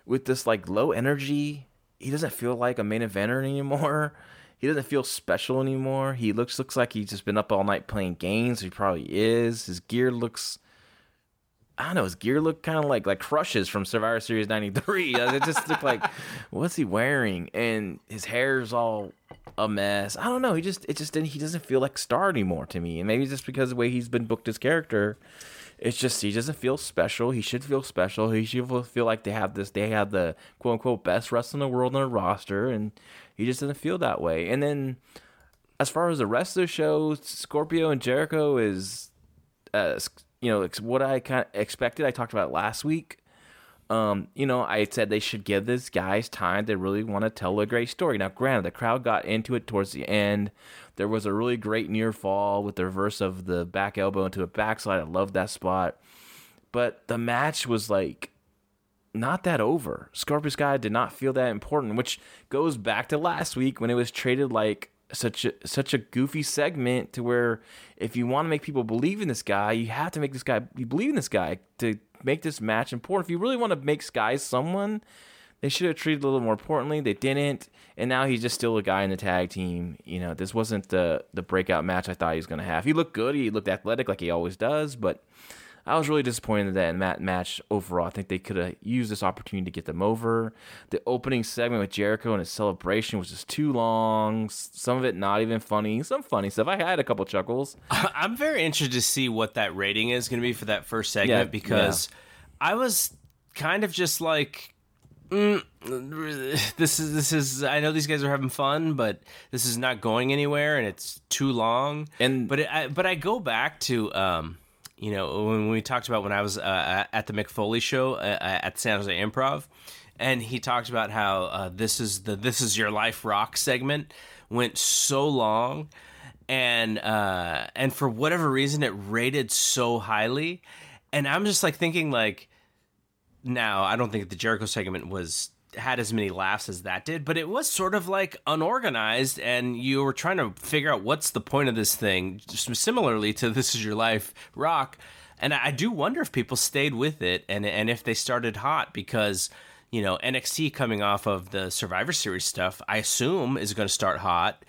with this like low energy. He doesn't feel like a main eventer anymore. He doesn't feel special anymore. He looks looks like he's just been up all night playing games. He probably is. His gear looks. I don't know. His gear looked kind of like like Crush's from Survivor Series '93. it just looked like, what's he wearing? And his hair's all a mess. I don't know. He just it just didn't. He doesn't feel like star anymore to me. And maybe just because the way he's been booked his character, it's just he doesn't feel special. He should feel special. He should feel like they have this. They have the quote unquote best wrestler in the world on a roster, and he just doesn't feel that way. And then as far as the rest of the show, Scorpio and Jericho is, uh, you know, what I kind of expected. I talked about last week. Um, you know, I said they should give these guys time. They really want to tell a great story. Now, granted, the crowd got into it towards the end. There was a really great near fall with the reverse of the back elbow into a backslide. I loved that spot. But the match was like not that over. Scorpio Sky did not feel that important, which goes back to last week when it was treated like such a such a goofy segment to where if you want to make people believe in this guy, you have to make this guy you believe in this guy to make this match important. If you really want to make Sky someone, they should have treated a little more importantly. They didn't, and now he's just still a guy in the tag team. You know, this wasn't the the breakout match I thought he was going to have. He looked good. He looked athletic like he always does, but I was really disappointed that in that mat match overall. I think they could have used this opportunity to get them over. The opening segment with Jericho and his celebration was just too long. Some of it not even funny. Some funny stuff. I had a couple chuckles. I'm very interested to see what that rating is going to be for that first segment yeah, because yeah. I was kind of just like. Mm, this is this is I know these guys are having fun, but this is not going anywhere, and it's too long. And but it, I, but I go back to um, you know, when we talked about when I was uh, at the Mick Foley show uh, at San Jose Improv, and he talked about how uh, this is the "This Is Your Life" rock segment went so long, and uh, and for whatever reason it rated so highly, and I'm just like thinking like, now I don't think the Jericho segment was had as many laughs as that did, but it was sort of like unorganized, and you were trying to figure out what's the point of this thing. Just similarly to "This Is Your Life" rock, and I do wonder if people stayed with it and and if they started hot because you know NXT coming off of the Survivor Series stuff, I assume is going to start hot.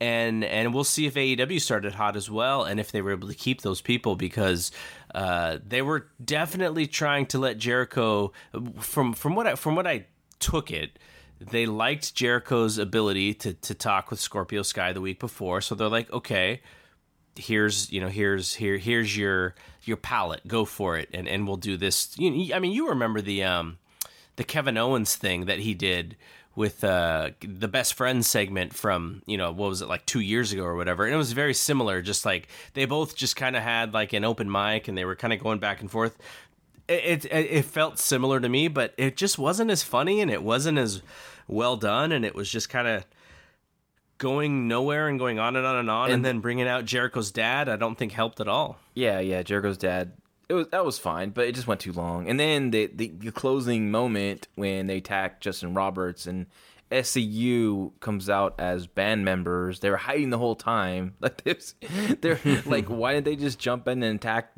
And and we'll see if AEW started hot as well, and if they were able to keep those people because uh, they were definitely trying to let Jericho from from what I, from what I took it, they liked Jericho's ability to to talk with Scorpio Sky the week before, so they're like, okay, here's you know here's here here's your your palette, go for it, and and we'll do this. You, I mean, you remember the um the Kevin Owens thing that he did with uh, the best friends segment from you know what was it like two years ago or whatever. And it was very similar. Just like they both just kind of had like an open mic and they were kind of going back and forth it, it, it felt similar to me, but it just wasn't as funny and it wasn't as well done, and it was just kind of going nowhere and going on and on and on, and, and, then bringing out Jericho's dad. I don't think helped at all. Yeah, yeah, Jericho's dad. It was that was fine, but it just went too long. And then the the, the closing moment when they attack Justin Roberts and SCU comes out as band members. They were hiding the whole time. Like this, they're like, why didn't they just jump in and attack?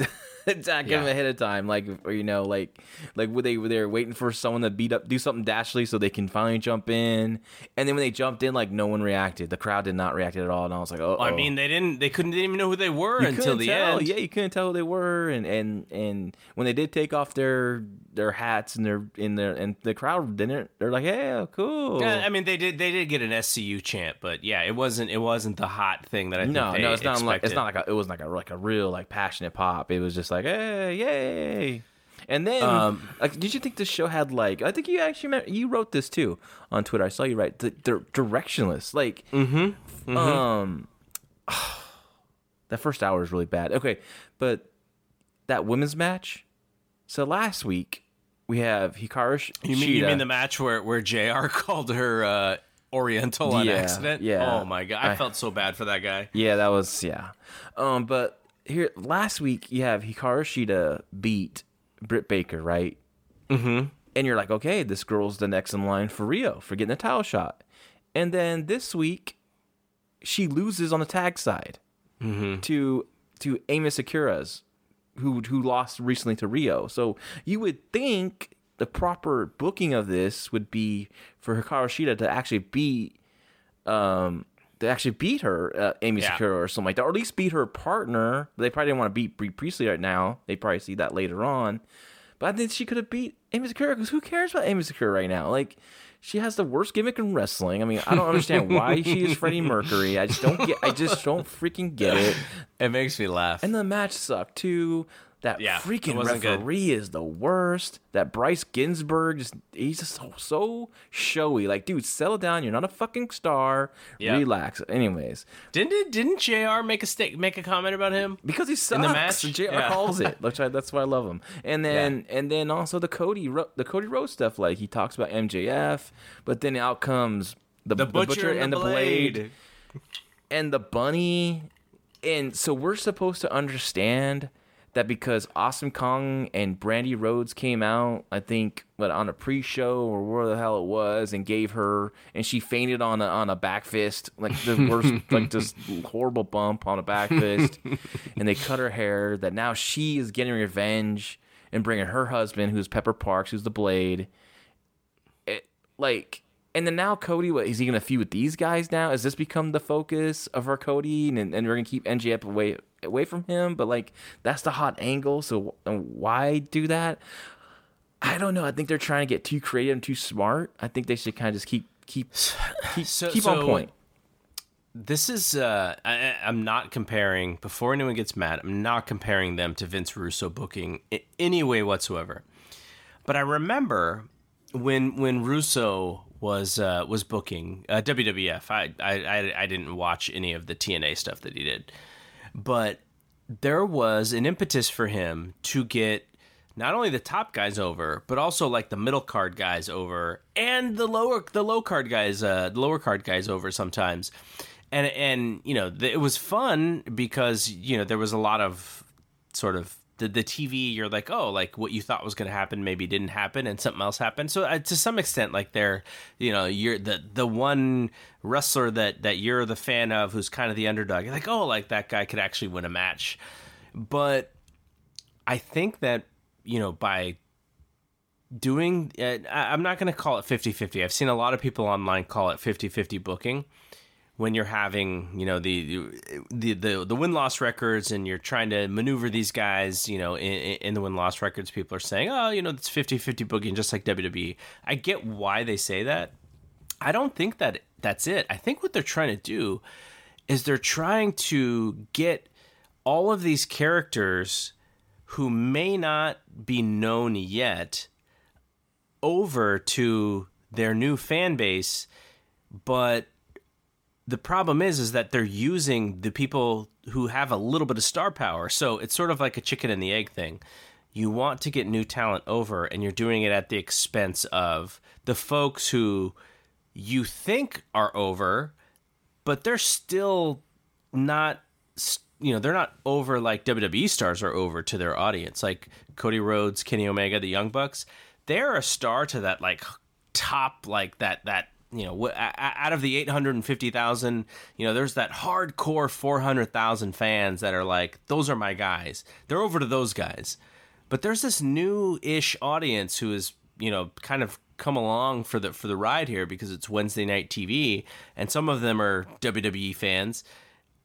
Attack yeah. him ahead of time, like or you know, like like were they were they waiting for someone to beat up, do something dashly so they can finally jump in, and then when they jumped in, like no one reacted. The crowd did not react at all, and I was like, oh. I mean, they didn't, they couldn't didn't even know who they were you until the tell. end. Yeah, you couldn't tell who they were, and and and when they did take off their their hats and their in their and the crowd didn't, they're like, yeah, cool. Yeah, I mean, they did they did get an SCU chant, but yeah, it wasn't it wasn't the hot thing that I no no it's not like it's not like a, it was like a like a real like passionate pop. It was just like, hey, yeah yay! And then, um, like, did you think the show had like? I think you actually meant, you wrote this too on Twitter. I saw you write the, the directionless. Like, mm-hmm, mm-hmm. um, that first hour is really bad. Okay, but that women's match. So last week we have Hikaru. You mean you mean the match where where JR called her uh, Oriental on Yeah, accident. yeah. Oh my god, I, I- felt so bad for that guy. Yeah, that was yeah. Um, but here last week you have Hikaru Shida beat Britt Baker, right? Mm-hmm. And you're like, okay, this girl's the next in line for Riho for getting a title shot. And then this week, she loses on the tag side to to Emi Sakura's, who who lost recently to Riho. So you would think the proper booking of this would be for Hikaru Shida to actually beat um to actually beat her, uh, Emi Yeah. Sakura or something like that, or at least beat her partner. They probably didn't want to beat Bea Priestley right now. They probably see that later on. But I think she could have beat Emi Sakura because who cares about Emi Sakura right now? Like, she has the worst gimmick in wrestling. I mean, I don't understand why she is Freddie Mercury. I just don't get. I just don't freaking get it. It makes me laugh. And the match sucked too. That Yeah, freaking wasn't good. referee is the worst. That Bryce Remsburg just he's just so, so showy. Like, dude, settle down. You're not a fucking star. Yeah. Relax. Anyways, didn't didn't JR make a sta- make a comment about him? because he sucks. the match? JR Yeah. calls it. Which I, that's why I love him. And then and then also the Cody the Cody Rhodes stuff. Like he talks about MJF, but then out comes the, The butcher, and the blade. and the bunny. And so we're supposed to understand that because Awesome Kong and Brandi Rhodes came out, I think, what on a pre-show or where the hell it was, and gave her, and she fainted on a on a back fist, like the worst, like this horrible bump on a back fist, and they cut her hair. That now she is getting revenge and bringing her husband, who's Pepper Parks, who's the Blade, it, like and then now Cody, what is he gonna feud with these guys now? Has this become the focus of our Cody, and and we're gonna keep MJF away away from him? But like that's the hot angle, so why do that? I don't know. I think they're trying to get too creative and too smart. I think they should kind of just keep keep keep So- keep on point. This is uh, I, I'm not comparing. Before anyone gets mad, I'm not comparing them to Vince Russo booking in any way whatsoever. But I remember when when Russo was uh, was booking uh, WWF. I, I I I didn't watch any of the TNA stuff that he did, but there was an impetus for him to get not only the top guys over, but also like the middle card guys over and the lower the low card guys, uh, the lower card guys over sometimes. And and you know th- it was fun because you know there was a lot of sort of the, the TV, you're like, oh, like what you thought was going to happen maybe didn't happen, and something else happened. So uh, to some extent, like they're, you know, you're the the one wrestler that that you're the fan of, who's kind of the underdog. You're like, oh, like that guy could actually win a match. But I think that you know by doing, uh, I'm not going to call it 50-50. I've seen a lot of people online call it 50-50 booking when you're having you know the the the, the win loss records and you're trying to maneuver these guys you know in, in the win loss records people are saying oh you know it's 50-50 booking just like WWE I get why they say that. I don't think that that's it. I think what they're trying to do is they're trying to get all of these characters who may not be known yet over to their new fan base but the problem is is that they're using the people who have a little bit of star power. So it's sort of like a chicken and the egg thing. You want to get new talent over and you're doing it at the expense of the folks who you think are over but they're still not you know they're not over like WWE stars are over to their audience. Like Cody Rhodes, Kenny Omega, the Young Bucks they're a star to that like top like that that you know out of the 850,000 you know there's that hardcore 400,000 fans that are like those are my guys. They're over to those guys. But there's this new-ish audience who is you know kind of come along for the for the ride here because it's Wednesday night TV and some of them are WWE fans.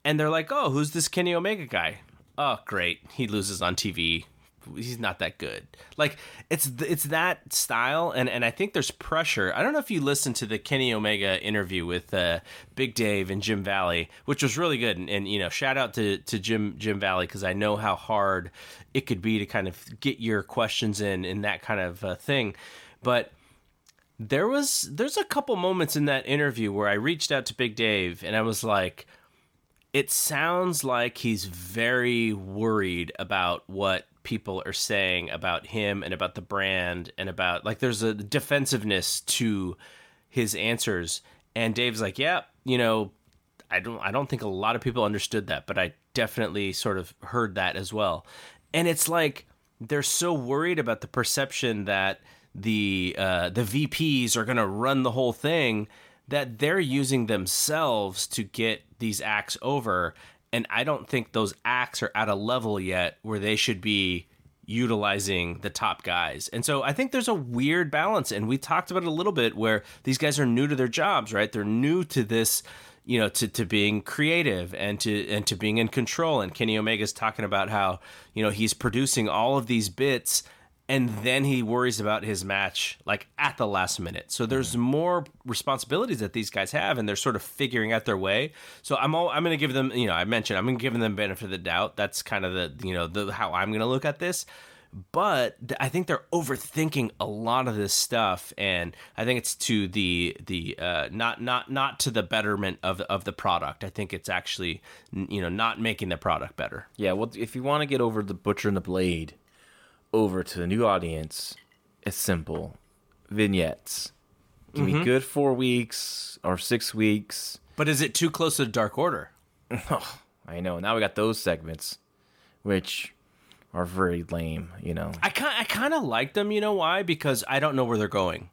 And they're like oh who's this Kenny Omega guy? Oh great. He loses on TV he's not that good. Like it's it's that style, and and I think there's pressure. I don't know if you listened to the Kenny Omega interview with uh, Big Dave and Jim Valley, which was really good. And, and you know, shout out to to Jim Jim Valley because I know how hard it could be to kind of get your questions in in that kind of uh, thing, but. There was there's a couple moments in that interview where I reached out to Big Dave and I was like, it sounds like he's very worried about what people are saying about him and about the brand and about like there's a defensiveness to his answers And Dave's like, "Yeah, you know, I don't I don't think a lot of people understood that, but I definitely sort of heard that as well." And it's like they're so worried about the perception that the uh, the VPs are going to run the whole thing that they're using themselves to get these acts over. And I don't think those acts are at a level yet where they should be utilizing the top guys. And so I think there's a weird balance. And we talked about it a little bit where these guys are new to their jobs, right? They're new to this you know to, to being creative and to and to being in control and kenny omega's talking about how you know he's producing all of these bits and then he worries about his match like at the last minute. So there's mm-hmm. more responsibilities that these guys have, and they're sort of figuring out their way. So I'm all, I'm going to give them, you know, I mentioned I'm going to give them benefit of the doubt. That's kind of the you know the how I'm going to look at this. But I think they're overthinking a lot of this stuff, and I think it's to the the uh, not not not to the betterment of of the product. I think it's actually you know not making the product better. Yeah, well, if you want to get over the butcher and the blade over to the new audience, it's simple. Vignettes. Give mm-hmm. me good four weeks or six weeks. But is it too close to Dark Order? oh, I know. Now we got those segments, which are very lame. You know. I kind I kind of like them. You know why? Because I don't know where they're going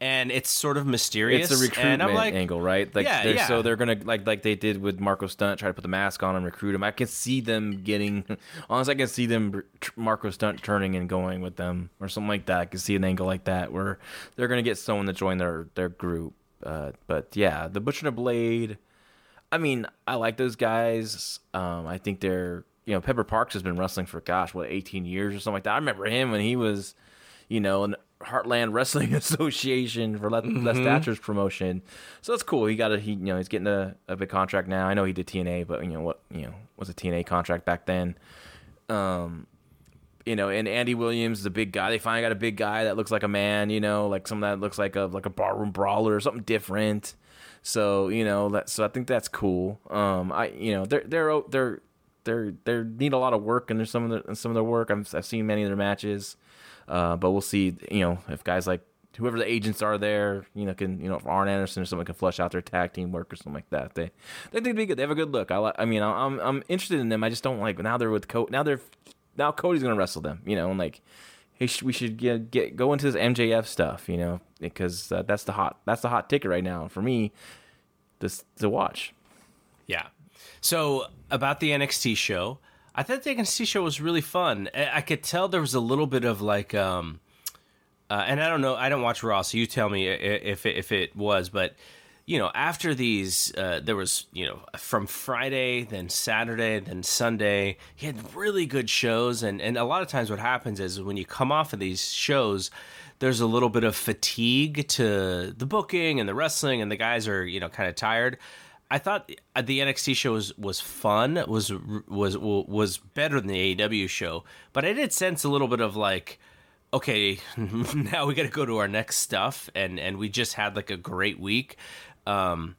and it's sort of mysterious. It's a recruitment like, angle, right? Like, yeah, they're, yeah. So they're gonna like like they did with Marko Stunt, try to put the mask on and recruit him. I can see them getting. Honestly, I can see them Marko Stunt turning and going with them or something like that. I can see an angle like that where they're gonna get someone to join their their group. Uh, but yeah, the Butcher and the Blade. I mean, I like those guys. Um, I think they're you know Pepper Parks has been wrestling for gosh what 18 years or something like that. I remember him when he was you know, an Heartland Wrestling Association for Les, mm-hmm. Les Thatcher's promotion. So that's cool. He got a he you know he's getting a, a big contract now. I know he did TNA, but you know what you know was a TNA contract back then. Um, you know, and Andy Williams is a big guy. They finally got a big guy that looks like a man. You know, like someone that looks like a like a barroom brawler or something different. So you know that. So I think that's cool. Um, I you know they're they're they're they're they need a lot of work and there's some of the some of their work. I've I've seen many of their matches. Uh, but we'll see. You know, if guys like whoever the agents are there, you know, can you know if Arn Anderson or someone can flush out their tag team work or something like that. They they think be good. They have a good look. I. I mean, I'm I'm interested in them. I just don't like now they're with Cody. Now they're now Cody's gonna wrestle them. You know, and like. Hey, we should get, get go into this MJF stuff, you know, because uh, that's the hot that's the hot ticket right now for me. This to watch. Yeah. So about the NXT show, I thought the NXT show was really fun. I could tell there was a little bit of like, um, uh, and I don't know, I don't watch Raw, so you tell me if it, if it was, but you know, after these, uh, there was you know from Friday, then Saturday, then Sunday. He had really good shows, and and a lot of times what happens is when you come off of these shows. There's a little bit of fatigue to the booking and the wrestling, and the guys are, you know, kind of tired. I thought the NXT show was, was fun, was was was better than the AEW show, but I did sense a little bit of like, okay, now we got to go to our next stuff, and and we just had like a great week. Um,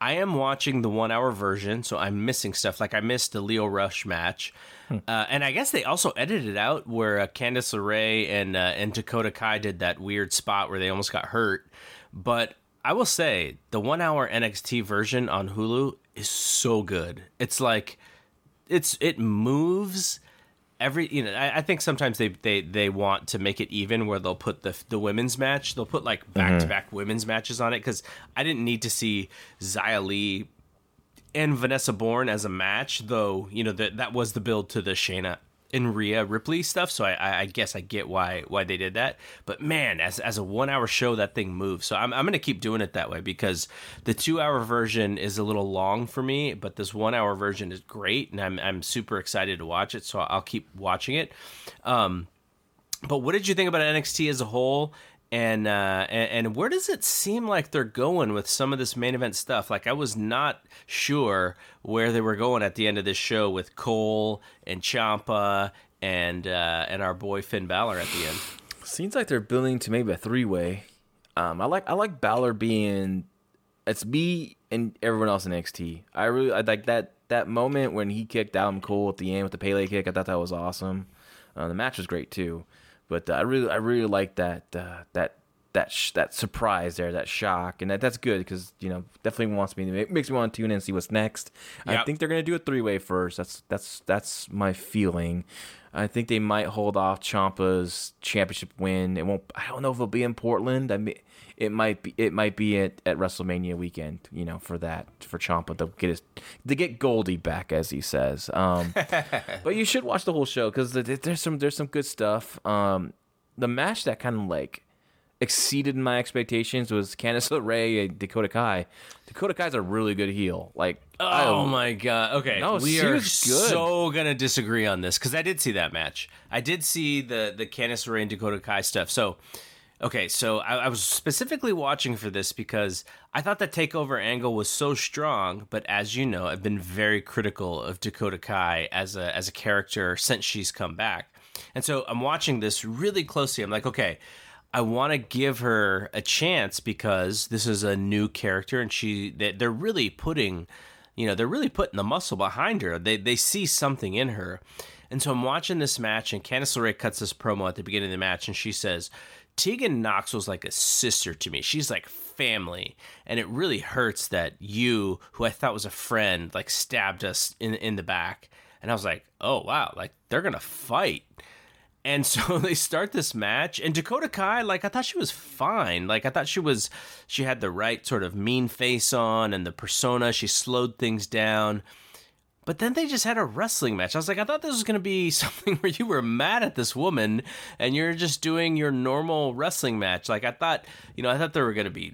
I am watching the one hour version, so I'm missing stuff. Like I missed the Lio Rush match, hmm. uh, and I guess they also edited out where uh, Candice LeRae and uh, and Dakota Kai did that weird spot where they almost got hurt. But I will say the one hour NXT version on Hulu is so good. It's like it's it moves every you know I, I, think sometimes they, they they want to make it even where they'll put the the women's match they'll put like back to back women's matches on it because I didn't need to see Xia Li and Vanessa Borne as a match though you know that that was the build to the Shayna in Rhea Ripley stuff, so I, I guess I get why why they did that. But man, as as a one hour show, that thing moves. So I'm I'm gonna keep doing it that way because the two hour version is a little long for me, but this one hour version is great, and I'm I'm super excited to watch it. So I'll keep watching it. Um, but what did you think about NXT as a whole? And uh, and, and where does it seem like they're going with some of this main event stuff? Like I was not sure where they were going at the end of this show with Cole and Ciampa and uh, and our boy Finn Balor at the end. Seems like they're building to maybe a three way. Um, I like I like Balor being it's me and everyone else in NXT. I really I like that that moment when he kicked Adam Cole at the end with the Pele kick. I thought that was awesome. Uh, the match was great too. But uh, I really, I really like that uh, that that sh- that surprise there, that shock, and that that's good because you know definitely wants me it makes me want to tune in and see what's next. I think they're gonna do a three way first. That's that's that's my feeling. I think they might hold off Ciampa's championship win. It won't. I don't know if it'll be in Portland. I mean, it might be. It might be at, at WrestleMania weekend. You know, for that for Ciampa to get his to get Goldie back, as he says. Um, but you should watch the whole show because there's some there's some good stuff. Um, the match that kind of like exceeded my expectations was Candice LeRae and Dakota Kai. Dakota Kai's a really good heel. Like, Oh I- my god. Okay, No, we are good. so gonna disagree on this because I did see that match. I did see the the Candice LeRae and Dakota Kai stuff. So, okay, so I, I was specifically watching for this because I thought that takeover angle was so strong. But as you know, I've been very critical of Dakota Kai as a as a character since she's come back, and so I'm watching this really closely. I'm like, okay. I want to give her a chance because this is a new character, and she they- they're really putting, you know, they're really putting the muscle behind her. They they see something in her, and so I'm watching this match, and Candice LeRae cuts this promo at the beginning of the match, and she says, "Tegan Nox was like a sister to me. She's like family, and it really hurts that you, who I thought was a friend, like stabbed us in in the back." And I was like, "Oh wow, like they're gonna fight." And so they start this match, and Dakota Kai, like I thought she was fine. Like I thought she was, she had the right sort of mean face on and the persona. She slowed things down. But then they just had a wrestling match. I was like, I thought this was going to be something where you were mad at this woman and you're just doing your normal wrestling match. Like I thought, you know, I thought there were going to be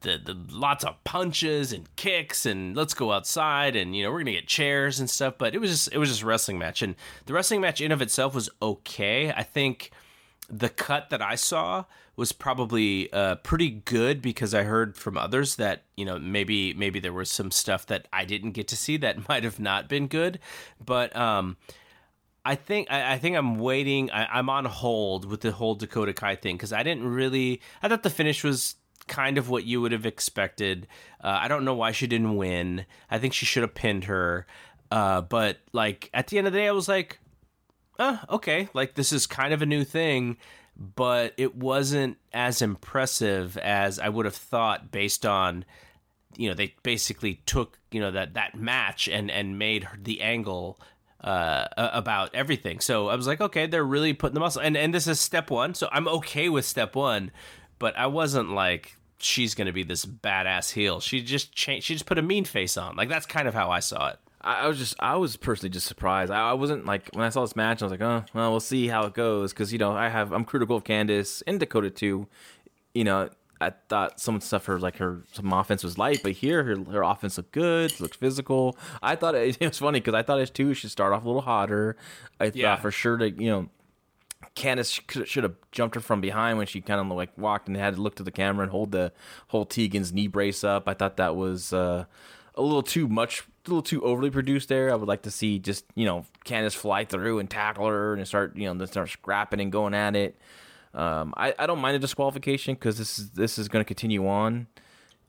the, the lots of punches and kicks and let's go outside and you know we're gonna get chairs and stuff but it was just it was just a wrestling match and the wrestling match in of itself was okay i think the cut that i saw was probably uh, pretty good because i heard from others that you know maybe maybe there was some stuff that i didn't get to see that might have not been good but um I think I, I think I'm waiting. I, I'm on hold with the whole Dakota Kai thing because I didn't really. I thought the finish was kind of what you would have expected. Uh, I don't know why she didn't win. I think she should have pinned her. Uh, but like at the end of the day, I was like, uh, okay, like this is kind of a new thing, but it wasn't as impressive as I would have thought based on you know they basically took you know that that match and and made the angle uh about everything. So i was like okay they're really putting the muscle and and this is step one so i'm okay with step one but i wasn't like she's gonna be this badass heel. She just changed she just put a mean face on. Like that's kind of how i saw it I, was just, I was personally just surprised. I, I wasn't like when I saw this match, I was like, oh, well, we'll see how it goes because you know I have, I'm critical of Candice and Dakota too. You know, I thought some stuff her like her some offense was light, but here her her offense looked good, looked physical. I thought it, it was funny because I thought it too should start off a little hotter. I Yeah. thought for sure that you know Candice should have jumped her from behind when she kind of like walked and had to look to the camera and hold the whole Tegan's knee brace up. I thought that was uh, a little too much, a little too overly produced there. I would like to see just you know Candice fly through and tackle her and start you know then start scrapping and going at it. Um, I, I don't mind a disqualification because this is this is going to continue on.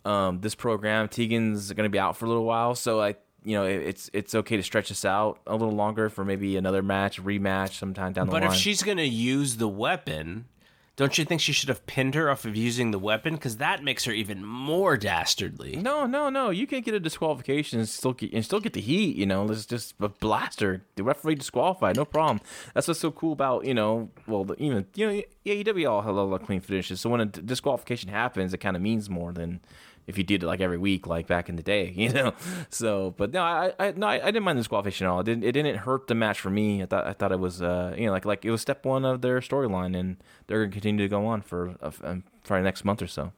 Um, this program, Tegan's going to be out for a little while, so I you know it, it's it's okay to stretch this out a little longer for maybe another match, rematch sometime down the but line. But if she's gonna use the weapon don't you think she should have pinned her off of using the weapon because that makes her even more dastardly No, no, no. You can't get a disqualification and still get and still get the heat. You know, let's just a blaster. The referee disqualified, no problem. That's what's so cool about you know. Well, the, even you know, AEW all have a lot of clean finishes. So when a disqualification happens, it kind of means more than if you did it like every week, like back in the day. You know. So, but no, I, I no, I, didn't mind the disqualification at all. It didn't, it didn't hurt the match for me. I thought, I thought it was, uh, you know, like like it was step one of their storyline, and they're gonna continue to go on for uh, um, for the next month or so.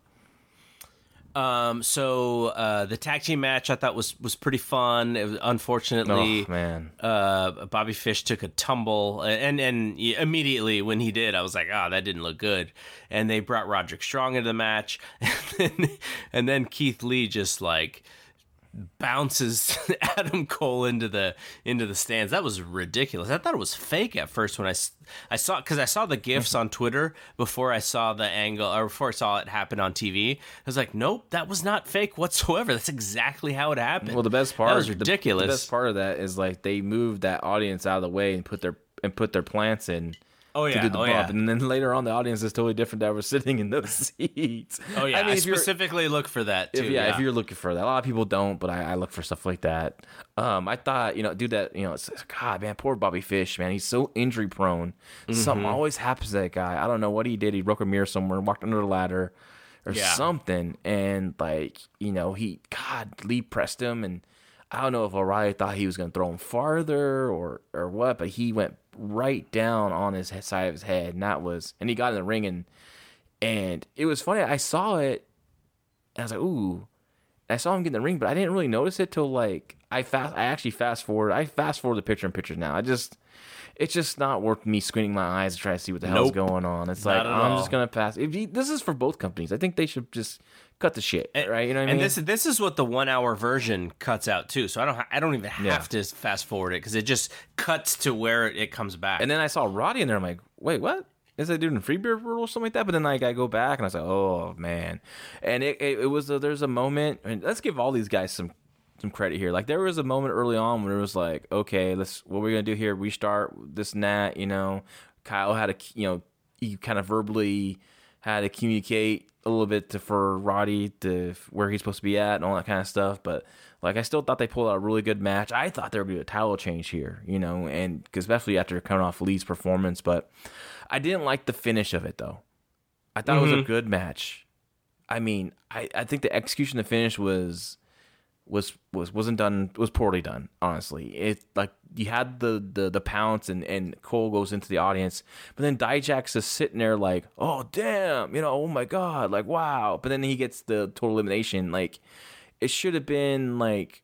Um, so uh, the tag team match I thought was was pretty fun. It was, unfortunately, Oh man. uh, Bobby Fish took a tumble, and and immediately when he did, I was like, "Ah, that didn't look good." And they brought Roderick Strong into the match, and then, and then Keith Lee just like bounces Adam Cole into the into the stands. That was ridiculous. I thought it was fake at first when I, I saw because I saw the gifs on Twitter before I saw the angle or before I saw it happen on TV. I was like, nope, that was not fake whatsoever. That's exactly how it happened. Well, the best part that was the- ridiculous. The, best part of that is like they moved that audience out of the way and put their and put their plants in Oh, yeah, to yeah. do the Oh, bump, yeah. and then later on the audience is totally different that we're sitting in those seats. Oh yeah, I, I mean, if specifically look for that too. if, yeah, if you're looking for that, a lot of people don't, but I, I look for stuff like that. Um, I thought, you know, do that, you know, it's, God, man, poor Bobby Fish, man, he's so injury prone. Something Mm-hmm. always happens to that guy. I don't know what he did. He broke a mirror somewhere, walked under the ladder, or Yeah. something, and like, you know, he, God, Lee pressed him, and I don't know if O'Reilly thought he was going to throw him farther or or what, but he went right down on his side of his head, and that was, and he got in the ring, and and it was funny. I saw it, and I was like, ooh. I saw him get in the ring, but I didn't really notice it till like I fast. I actually fast forward. I fast forward the picture in pictures now. I just, it's just not worth me squinting my eyes to try to see what the hell's Nope. going on. It's Not like I'm all. just gonna pass. If you, this is for both companies, I think they should just cut the shit, right? You know what I mean? and this this is what the one hour version cuts out too. So I don't I don't even have Yeah. to fast forward it because it just cuts to where it, it comes back. and then I saw Roddy in there. I'm like, wait, what? Is that dude in free beer rule or something like that? But then like I go back and I was like, oh man, and it it, it was a, there's a moment. And let's give all these guys some some credit here. Like there was a moment early on where it was like, okay, let's what we're gonna do here. Restart this and that. You know, Kyle had a you know he kind of verbally had to communicate a little bit to, for Roddy to where he's supposed to be at and all that kind of stuff. But like, I still thought they pulled out a really good match. I thought there would be a title change here, you know, and 'cause especially after coming off Lee's performance. But I didn't like the finish of it though. I thought it was a mm-hmm. good match. I mean, I, I think the execution of the finish was was was wasn't done was poorly done honestly. It like you had the the the pounce and and cole goes into the audience but then dijak's just sitting there like oh damn you know oh my god like wow. But then he gets the total elimination like it should have been like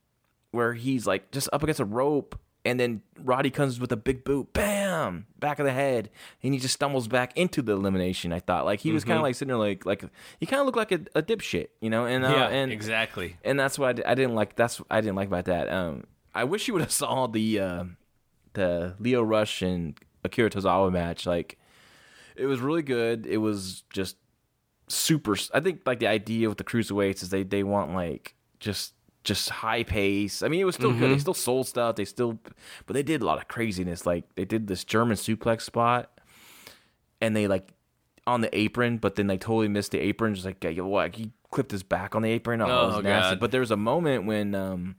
where he's like just up against a rope and then Roddy comes with a big boot, bam, back of the head, and he just stumbles back into the elimination. I thought like he was kind of like sitting there like like he kind of looked like a, a dipshit, you know, and uh, yeah, and exactly. and that's what I, I didn't like. That's what I didn't like about that. Um, I wish you would have saw the uh, the Lio Rush and Akira Tozawa match. Like, it was really good. It was just super. I think like the idea with the cruiserweights is they they want like just just high pace. I mean, it was still good. They still sold stuff. They still, but they did a lot of craziness. Like they did this German suplex spot, and they like on the apron, but then they totally missed the apron. Just like, yo, what? He clipped his back on the apron. Oh, it was Oh, nasty. God. But there was a moment when, um,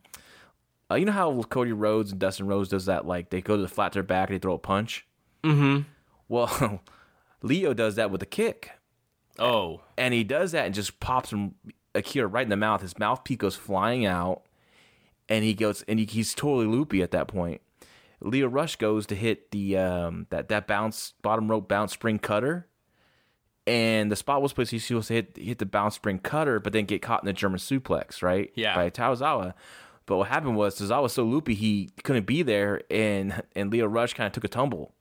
uh, you know how Cody Rhodes and Dustin Rhodes does that? Like they go to the flat to their back and they throw a punch. Mm-hmm. Well, Lio does that with a kick, Oh, and he does that and just pops him Akira right in the mouth. His mouthpiece goes flying out, and he goes and he, he's totally loopy at that point. Lio Rush goes to hit the um, that that bounce bottom rope bounce spring cutter, and the spot was supposed to, he's supposed to hit hit the bounce spring cutter, but then get caught in the German suplex, right? Yeah. By Tozawa. But what happened was Tozawa was so loopy he couldn't be there, and and Lio Rush kind of took a tumble.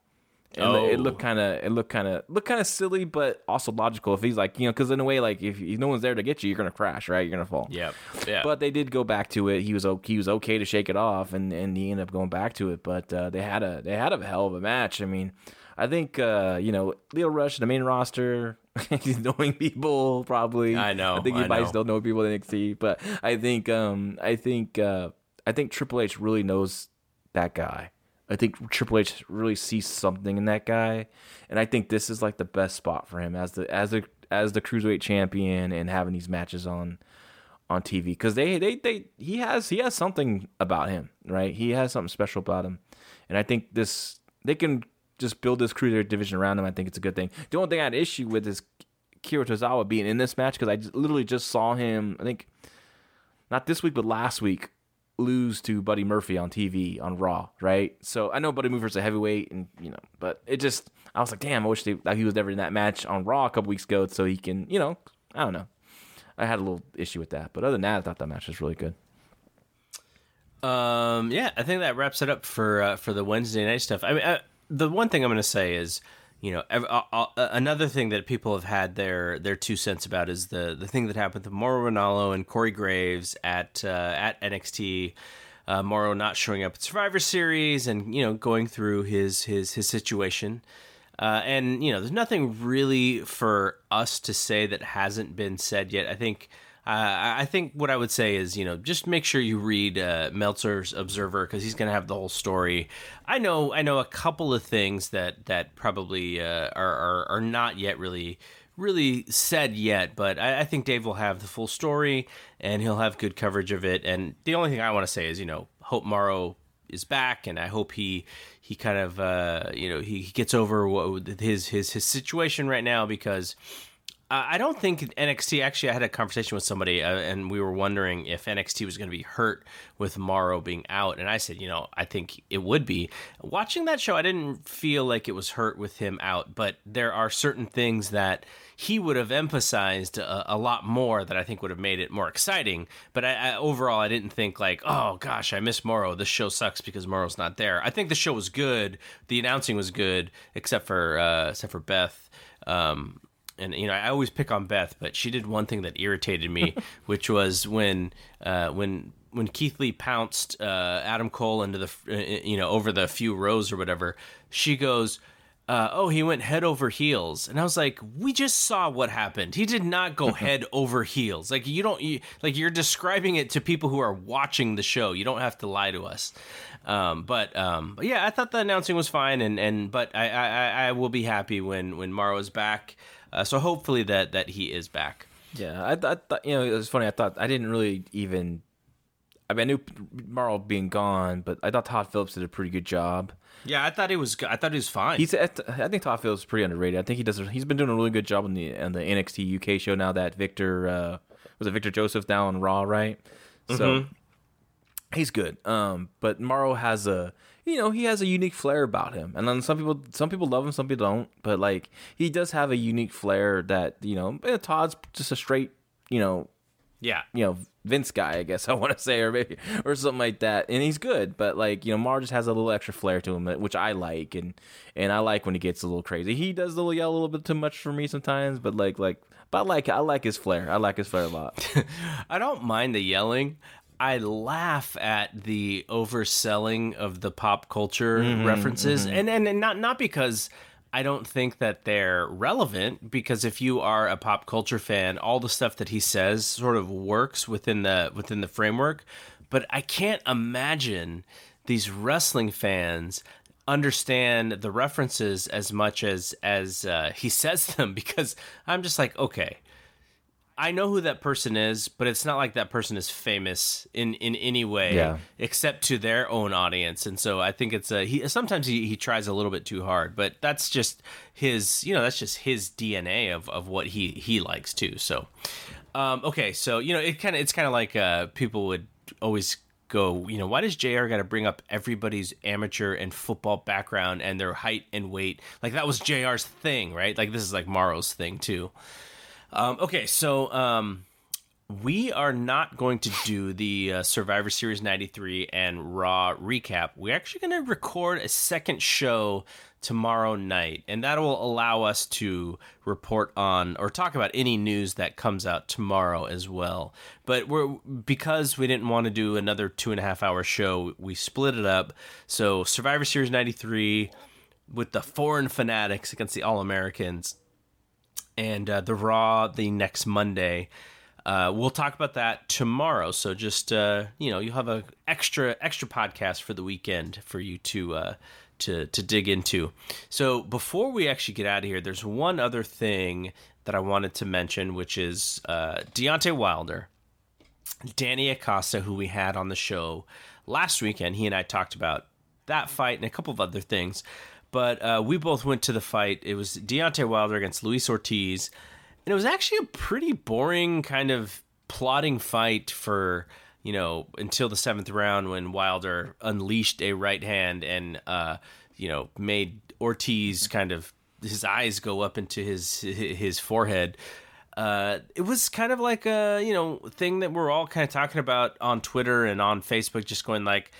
And it Oh. looked kind of it looked kind of looked kind of silly, but also logical. If he's like you know, because in a way, like if, if no one's there to get you, you're gonna crash, right? You're gonna fall. yep, yeah. But they did go back to it. He was he was okay to shake it off, and, and he ended up going back to it. But uh, they had a they had a hell of a match. I mean, I think uh, you know Lio Rush, in the main roster, he's knowing people probably. I know, I think he I might know. still know people in NXT, but I think um I think uh, I think Triple H really knows that guy. I think Triple H really sees something in that guy, and I think this is like the best spot for him as the as the as the cruiserweight champion and having these matches on on TV because they, they they he has he has something about him, right? He has something special about him, and I think this they can just build this cruiserweight division around him. I think it's a good thing. The only thing I had issue with is Kira Tozawa being in this match because I just, literally just saw him. I think not this week, but last week lose to Buddy Murphy on TV on Raw, right? So I know Buddy Murphy's a heavyweight, and you know, but it just I was like, damn, I wish they, like, he was never in that match on Raw a couple weeks ago, so he can, you know, I don't know. I had a little issue with that, but other than that, I thought that match was really good. Um, yeah, I think that wraps it up for uh, for the Wednesday night stuff. I mean, uh, the one thing I'm going to say is, you know, ev- uh, uh, another thing that people have had their their two cents about is the the thing that happened to Mauro Ranallo and Corey Graves at uh, at NXT. Uh, not showing up at Survivor Series and you know going through his his his situation. Uh, and you know, there's nothing really for us to say that hasn't been said yet. I think Uh, I think what I would say is, you know, just make sure you read uh, Meltzer's Observer because he's going to have the whole story. I know, I know a couple of things that that probably uh, are, are are not yet really really said yet, but I, I, think Dave will have the full story and he'll have good coverage of it. And the only thing I want to say is, you know, hope Mauro is back, and I hope he he kind of uh, you know he, he gets over what his his his situation right now because I don't think NXT. Actually, I had a conversation with somebody, uh, and we were wondering if NXT was going to be hurt with Mauro being out. And I said, you know, I think it would be. Watching that show, I didn't feel like it was hurt with him out, but there are certain things that he would have emphasized a, a lot more that I think would have made it more exciting. But I, I, overall, I didn't think like, oh gosh, I miss Mauro. This show sucks because Mauro's not there. I think the show was good. The announcing was good, except for uh, except for Beth. Um, and you know I always pick on Beth, but she did one thing that irritated me, which was when uh, when when Keith Lee pounced uh, Adam Cole into the uh, you know over the few rows or whatever. She goes. Uh, oh, he went head over heels, and I was like, "We just saw what happened. He did not go head over heels. Like you don't, you, like you're describing it to people who are watching the show. You don't have to lie to us." Um, but, um, but yeah, I thought the announcing was fine, and, and but I, I, I will be happy when when Mauro is back. Uh, so hopefully that that he is back. Yeah, I, I thought you know it was funny. I thought I didn't really even. I mean, I knew Mauro being gone, but I thought Todd Phillips did a pretty good job. Yeah, I thought he was. I thought he was fine. He's. I think Todd Phillips is pretty underrated. I think he does. He's been doing a really good job on the on the NXT UK show now that Victor uh, was it Victor Joseph now on Raw, right? So mm-hmm. he's good. Um, but Mauro has a you know he has a unique flair about him. And then some people some people love him some people don't. But like he does have a unique flair that you know eh, todd's just a straight you know yeah. you know vince guy i guess i want to say or maybe or something like that. And he's good but like you know mar just has a little extra flair to him which i like. And and i like when he gets a little crazy. He does a little yell a little bit too much for me sometimes but like like but I like I like his flair. I like his flair a lot. I don't mind the yelling. I laugh at the overselling of the pop culture mm-hmm, references, mm-hmm. And, and and not not because I don't think that they're relevant. Because if you are a pop culture fan, all the stuff that he says sort of works within the within the framework. But I can't imagine these wrestling fans understand the references as much as as uh, he says them because I'm just like okay I know who that person is, but it's not like that person is famous in in any way yeah. except to their own audience. And so I think it's a he sometimes he, he tries a little bit too hard, but that's just his, you know, that's just his DNA of of what he he likes too. So um okay, so you know, it kind of it's kind of like uh people would always go, you know, why does JR got to bring up everybody's amateur and football background and their height and weight? Like that was JR's thing, right? Like this is like Mauro's thing too. Um, okay, so um, we are not going to do the uh, Survivor Series 93 and Raw recap. We're actually going to record a second show tomorrow night, and that will allow us to report on or talk about any news that comes out tomorrow as well. But we're because we didn't want to do another two and a half hour show, we split it up. So Survivor Series 93 with the foreign fanatics against the All Americans and uh, the Raw the next Monday. Uh, we'll talk about that tomorrow. So just uh, you know, you'll have a extra extra podcast for the weekend for you to uh, to to dig into. So before we actually get out of here, there's one other thing that I wanted to mention, which is uh, Deontay Wilder, Danny Acosta, who we had on the show last weekend. He and I talked about that fight and a couple of other things. But uh, we both went to the fight. It was Deontay Wilder against Luis Ortiz, and it was actually a pretty boring kind of plotting fight for you know until the seventh round when Wilder unleashed a right hand and uh, you know made Ortiz kind of his eyes go up into his his forehead. Uh, it was kind of like a you know thing that we're all kind of talking about on Twitter and on Facebook, just going like,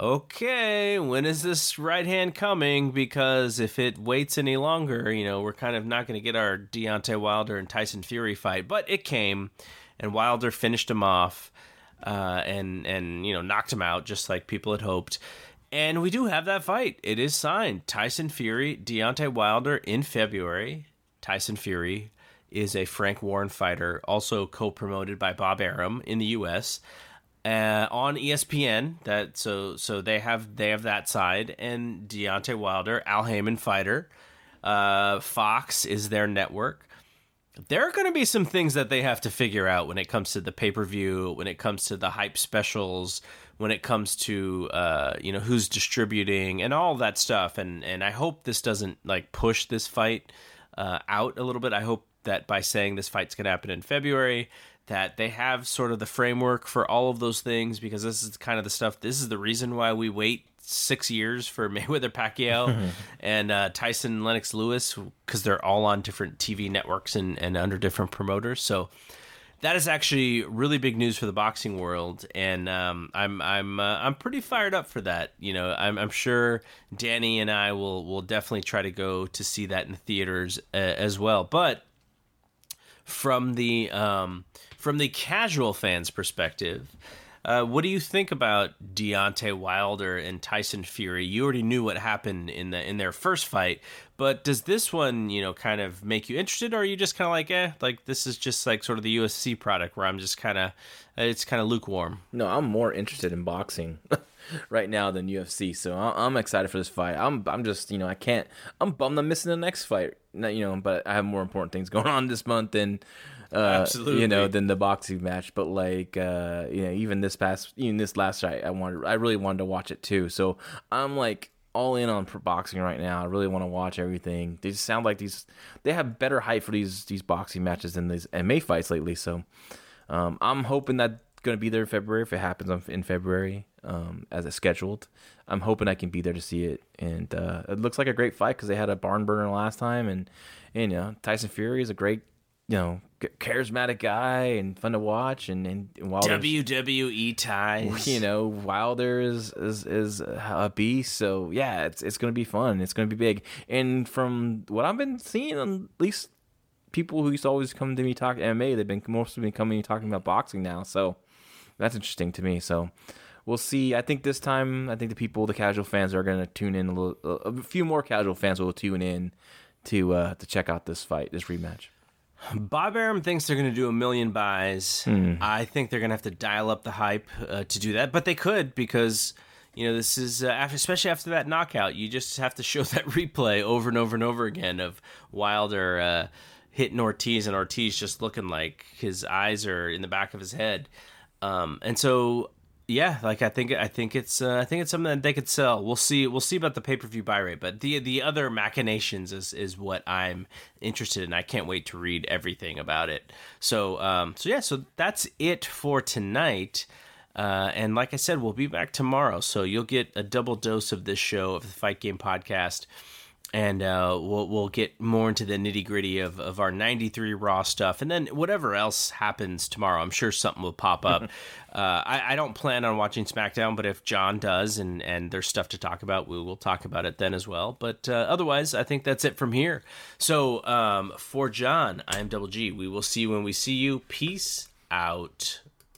okay, when is this right hand coming? Because if it waits any longer, you know, we're kind of not going to get our Deontay Wilder and Tyson Fury fight. But it came, and Wilder finished him off, uh, and and you know knocked him out just like people had hoped. And we do have that fight. It is signed. Tyson Fury, Deontay Wilder in February. Tyson Fury is a Frank Warren fighter, also co-promoted by Bob Arum in the U.S. Uh, on ESPN. That so so they have they have that side, and Deontay Wilder, Al Haymon fighter. Uh, Fox is their network. There are going to be some things that they have to figure out when it comes to the pay per view, when it comes to the hype specials, when it comes to uh, you know who's distributing and all that stuff. And and I hope this doesn't like push this fight uh, out a little bit. I hope that by saying this fight's going to happen in February, that they have sort of the framework for all of those things because this is kind of the stuff. This is the reason why we wait six years for Mayweather Pacquiao and uh, Tyson Lennox Lewis because they're all on different TV networks and, and under different promoters. So that is actually really big news for the boxing world, and um, I'm I'm uh, I'm pretty fired up for that. You know, I'm, I'm sure Danny and I will will definitely try to go to see that in the theaters uh, as well. But from the um, from the casual fans' perspective, uh, what do you think about Deontay Wilder and Tyson Fury? You already knew what happened in the in their first fight, but does this one, you know, kind of make you interested, or are you just kind of like, eh, like this is just like sort of the UFC product where I'm just kind of, it's kind of lukewarm. No, I'm more interested in boxing right now than UFC, so I'm excited for this fight. I'm I'm just you know I can't. I'm bummed I'm missing the next fight. You know, but I have more important things going on this month than uh, Absolutely. you know, than the boxing match. But like, uh, you know, even this past, even this last night, I wanted, I really wanted to watch it too. So I'm like all in on boxing right now. I really want to watch everything. They just sound like these, they have better hype for these these boxing matches than these MMA fights lately. So um, I'm hoping that going to be there in February if it happens in February um, as it's scheduled. I'm hoping I can be there to see it, and uh, it looks like a great fight because they had a barn burner last time, and and you know Tyson Fury is a great you know, charismatic guy and fun to watch, and and Wilder WWE ties. You know, Wilder is is is a beast. So yeah, it's it's gonna be fun. It's gonna be big. And from what I've been seeing, at least people who used to always come to me talk MMA, they've been mostly been coming talking about boxing now. So that's interesting to me. So we'll see. I think this time, I think the people, the casual fans, are going to tune in a little. A few more casual fans will tune in to uh, to check out this fight, this rematch. Bob Arum thinks they're going to do a million buys. Mm. I think they're going to have to dial up the hype uh, to do that, but they could because you know this is uh, after, especially after that knockout. You just have to show that replay over and over and over again of Wilder uh, hitting Ortiz and Ortiz just looking like his eyes are in the back of his head. Um, and so yeah, like I think I think it's uh, I think it's something that they could sell. We'll see. We'll see about the pay per view buy rate, but the the other machinations is is what I'm interested in. I can't wait to read everything about it. So um so yeah, so that's it for tonight. Uh, and like I said, we'll be back tomorrow, so you'll get a double dose of this show of the Fight Game Podcast and uh, we'll we'll get more into the nitty gritty of, of our 93 raw stuff. And then whatever else happens tomorrow i'm sure something will pop up. Uh, I, I, don't plan on watching smackdown but if john does and, and there's stuff to talk about we will talk about it then as well. But uh, otherwise i think that's it from here. So um, for john i am double g. We will see you when we see you. Peace out